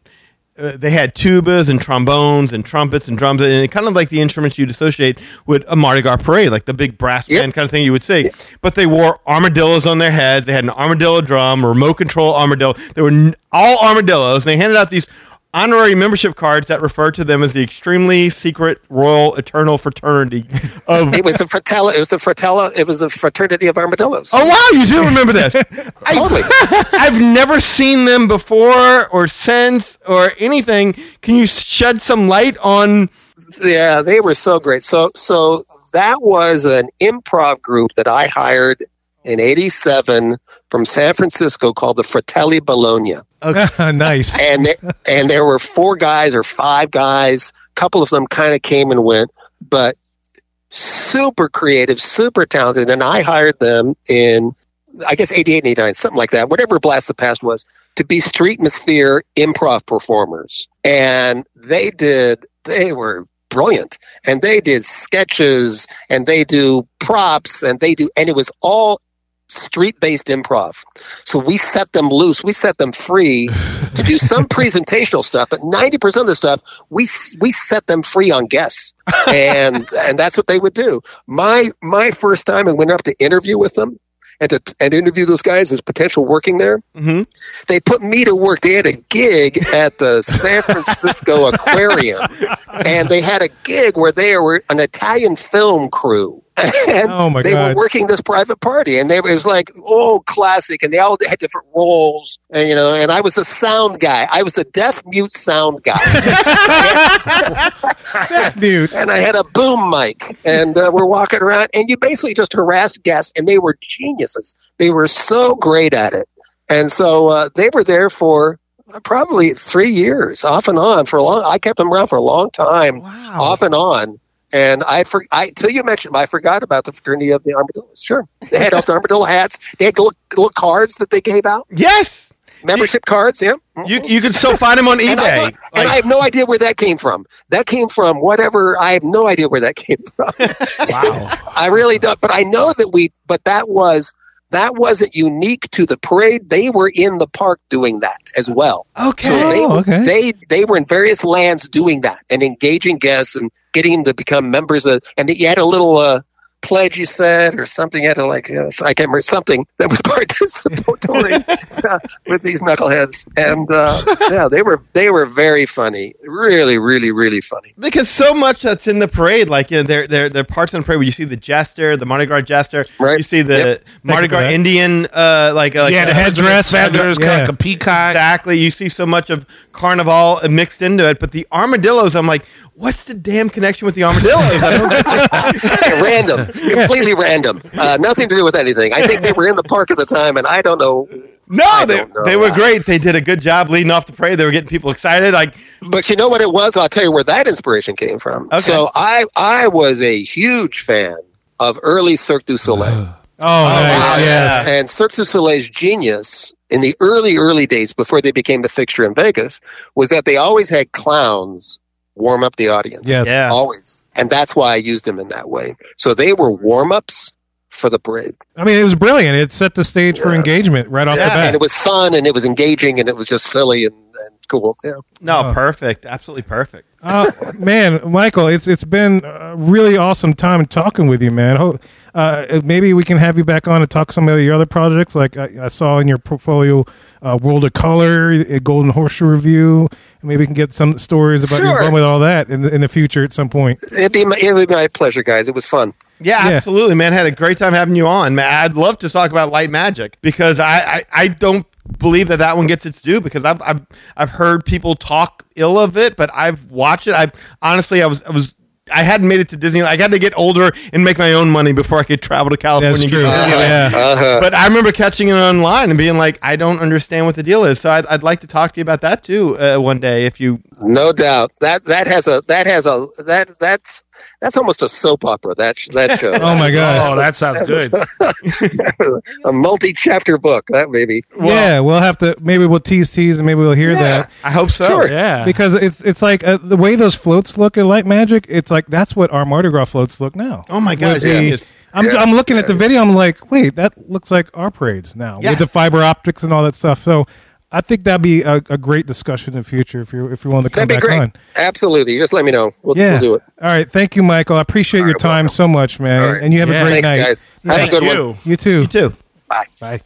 Uh, they had tubas and trombones and trumpets and drums, and kind of like the instruments you'd associate with a Mardi Gras parade, like the big brass Yep. band kind of thing you would see. But they wore armadillos on their heads. They had an armadillo drum, remote control armadillo. They were n- all armadillos, and they handed out these honorary membership cards that referred to them as the extremely secret royal eternal fraternity of it was the fratella. It was the fratella. It was the fraternity of armadillos. Oh wow, you do remember this. *laughs* I, Totally. *laughs* I've never seen them before or since or anything. Can you shed some light on Yeah, they were so great. So so that was an improv group that I hired in 87 from San Francisco called the Fratelli Bologna. *laughs* nice. And they, and there were four guys or five guys. A couple of them kind of came and went, but super creative, super talented. And I hired them in, I guess, 88 and 89, something like that, whatever Blast the Past was, to be Streetmosphere improv performers. And they did, they were brilliant. And they did sketches and they do props and they do, and it was all street based improv. So we set them loose, we set them free to do some *laughs* presentational stuff, but 90% of the stuff we we set them free on guests. And and that's what they would do. My my first time I went up to interview with them and to and interview those guys as potential working there. Mhm. They put me to work. They had a gig at the San Francisco Aquarium, *laughs* and they had a gig where they were an Italian film crew. *laughs* And Oh, my they were working this private party, and they it was like oh classic, and they all had different roles, and you know, and I was the sound guy. I was the deaf mute sound guy. *laughs* *laughs* That's new. and I had a boom mic, and uh, we're walking around, and you basically just harassed guests, and they were geniuses. They were so great at it, and so uh, they were there for probably three years, off and on for a long. I kept them around for a long time, Wow. off and on. And I, for, I, till you mentioned, them, I forgot about the fraternity of the armadillos. Sure, they had those armadillo hats. They had little, little cards that they gave out, Yes. membership cards. Yeah, mm-hmm. You you can still find them on and, I, eBay. and I have no idea where that came from. That came from whatever. I have no idea where that came from. *laughs* wow. I really don't. But I know that we. But that was that wasn't unique to the parade. They were in the park doing that as well. Okay. So they Oh, okay. they they were in various lands doing that and engaging guests and getting them to become members of. And you had a little. Uh, pledge you said or something you had to like uh, i can't remember something that was *laughs* participatory *laughs* uh, with these knuckleheads and uh, yeah they were they were very funny really really really funny because so much that's in the parade, like you know, there there there are parts in the parade where you see the jester, the Mardi Gras jester, Right. you see the Yep. Mardi Thank you for Gras. Indian, uh, like, uh, like yeah, the uh, headdress, feathers, Yeah. kind of like a peacock. Exactly. You see so much of carnival mixed into it, but the armadillos, I'm like, what's the damn connection with the armadillos? I don't- random, completely random. Uh, nothing to do with anything. I think they were in the park at the time, and I don't know. no, I they, know they were great. They did a good job leading off the parade. They were getting people excited. Like, But you know what it was? I'll tell you where that inspiration came from. Okay. So I I was a huge fan of early Cirque du Soleil. *sighs* Oh, nice. wow, yes. And Cirque du Soleil's genius in the early, early days before they became a fixture in Vegas was that they always had clowns warm up the audience. Yes. Yeah. Always. And that's why I used them in that way. So they were warm ups for the parade. I mean, it was brilliant. It set the stage for engagement right off the bat. And it was fun and it was engaging and it was just silly and, and cool. Yeah. No, Oh. perfect. Absolutely perfect. uh, man, Michael, it's it's been a really awesome time talking with you, man. Uh, maybe we can have you back on to talk some of your other projects. Like I, I saw in your portfolio, uh, World of Color, a Golden Horseshoe Revue. Maybe we can get some stories about your Sure. fun with all that in the, in the future at some point. It'd be, my, it'd be my pleasure, guys. It was fun. Yeah, Yeah. absolutely, man. Had a great time having you on, man. I'd love to talk about light magic because I, I, I don't believe that that one gets its due because I've, I've I've heard people talk ill of it, but I've watched it. I honestly, I was I was. I hadn't made it to Disney. I got to get older and make my own money before I could travel to California. That's true. to Disneyland. Yeah. Uh-huh. But I remember catching it online and being like, I don't understand what the deal is. So I'd, I'd like to talk to you about that too uh, one day if you. No doubt. That that has a that has a that that's that's almost a soap opera. That that show. *laughs* Oh my god! Oh, that sounds good. *laughs* a multi-chapter book. That maybe. yeah, we'll have to. Maybe we'll tease tease, and maybe we'll hear Yeah. that. I hope so. Sure. Yeah. because it's it's like uh, the way those floats look in Light Magic. It's like that's what our Mardi Gras floats look now. Oh my gosh. With. I'm, Yeah. I'm looking at the video. I'm like, wait, that looks like our parades now Yeah. with the fiber optics and all that stuff. So I think that'd be a, a great discussion in the future if you if you want to come That'd be back great. on. Absolutely. Just let me know. We'll, Yeah. we'll do it. All right. Thank you, Michael. I appreciate All your right, time welcome. so much, man. All right. And you have Yeah. a great Thanks, night. guys. Have Thank a good you. one. You too. You too. Bye. Bye.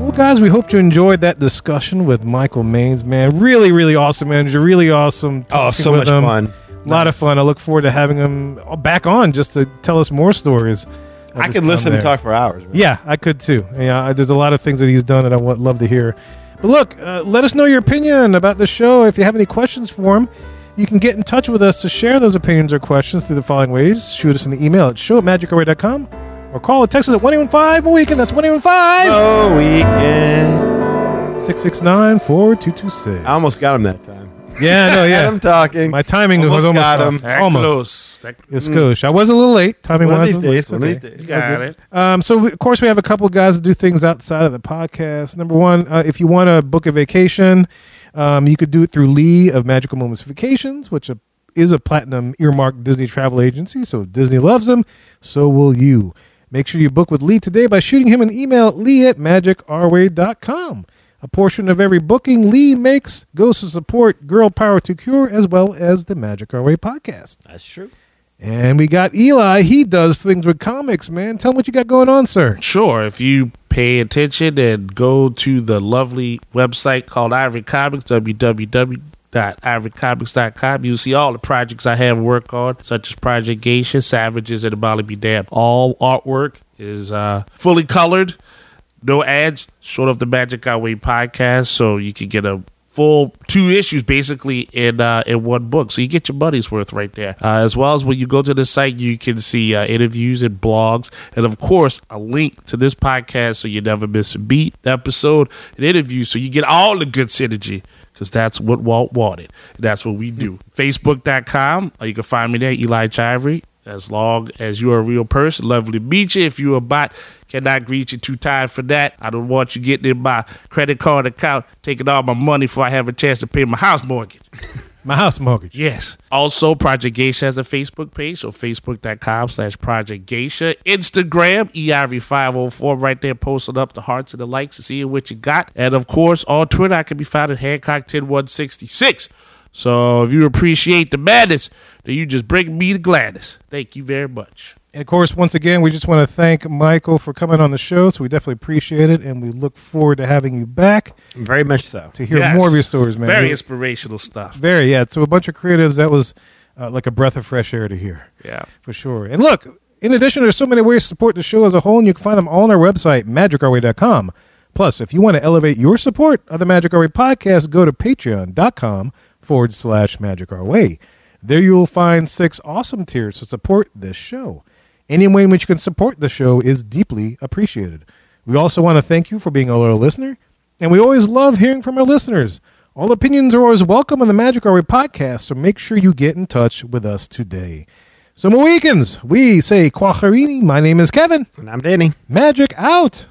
Well, guys, we hope you enjoyed that discussion with Michael Maines, man. Really, really awesome manager. Really awesome. Oh, so with much him. fun. A lot of fun. I look forward to having him back on just to tell us more stories. I could listen and talk for hours. man. Yeah, I could too. Yeah, I- there's a lot of things that he's done that I would love to hear. But look, uh, let us know your opinion about the show. If you have any questions for him, you can get in touch with us to share those opinions or questions through the following ways. Shoot us an email at show at magicourway.com or call or text us at 115 weekend. That's 115 Oh, weekend. 669 4226. I almost got him that time. Yeah, no, *laughs* Had him yeah. talking. My timing Almost was almost got off. him. That Almost. close. That, It's skosh. I was a little late. Timing one of wise. these days. One of these days. you got it. Um, so, we- of course, we have a couple of guys that do things outside of the podcast. Number one, uh, if you want to book a vacation, um, you could do it through Lee of Magical Moments Vacations, which uh, is a platinum earmarked Disney travel agency. So, if Disney loves them, so will you. Make sure you book with Lee today by shooting him an email at lee at magicourway.com. A portion of every booking Lee makes goes to support Girl Power to Cure as well as the Magic Our Way podcast. That's true. And we got Eli. He does things with comics, man. Tell him what you got going on, sir. Sure, if you pay attention and go to the lovely website called Ivory Comics, www.ivorycomics.com, you'll see all the projects I have work on, such as Project Geisha, Savages, and the Molly Be Damned. All artwork is uh, fully colored, no ads, short of the Magic Our Way podcast, so you can get a full two issues basically in uh, in one book. So you get your money's worth right there. Uh, as well as when you go to the site, you can see uh, interviews and blogs, and of course a link to this podcast so you never miss a beat, episode, an interview, so you get all the good synergy. Because that's what Walt wanted. That's what we do. *laughs* Facebook.com, or you can find me there, Eli Chivery. As long as you're a real person, lovely to meet you. If you're a bot, cannot greet you too tired for that. I don't want you getting in my credit card account, taking all my money before I have a chance to pay my house mortgage. *laughs* My house mortgage. Yes. Also, Project Geisha has a Facebook page, so facebook.com slash Project Geisha. Instagram, E EIV504, right there, posting up the hearts and the likes and seeing what you got. And of course, on Twitter, I can be found at Hancock10166. So if you appreciate the madness, then you just bring me the gladness. Thank you very much. And of course, once again, we just want to thank Michael for coming on the show. So we definitely appreciate it, and we look forward to having you back Very much so. to hear Yes. more of your stories, man. Very inspirational stuff. very, yeah. So a bunch of creatives. That was uh, like a breath of fresh air to hear. Yeah. for sure. And look, in addition, there's so many ways to support the show as a whole, and you can find them all on our website, magicourway.com. Plus, if you want to elevate your support of the Magic Our Way podcast, go to patreon.com forward slash magic our way. There you will find six awesome tiers to support this show. Any way in which you can support the show is deeply appreciated. We also want to thank you for being a loyal listener, and we always love hearing from our listeners. All opinions are always welcome on the Magic Our Way podcast, so make sure you get in touch with us today. So, Mohicans, we say Quacharini. My name is Kevin. And I'm Danny. Magic out.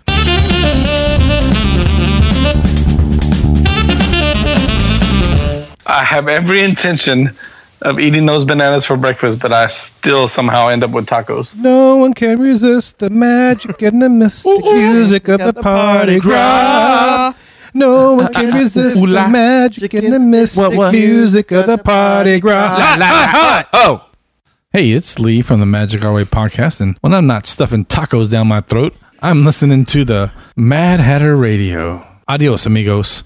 I have every intention of eating those bananas for breakfast, but I still somehow end up with tacos. No one can resist the magic and the mystic *laughs* music of the party gras. No one can resist the magic and the mystic music of the party gras. *laughs* Oh. Hey, it's Lee from the Magic Our Way podcast, and when I'm not stuffing tacos down my throat, I'm listening to the Mad Hatter Radio. Adios, amigos.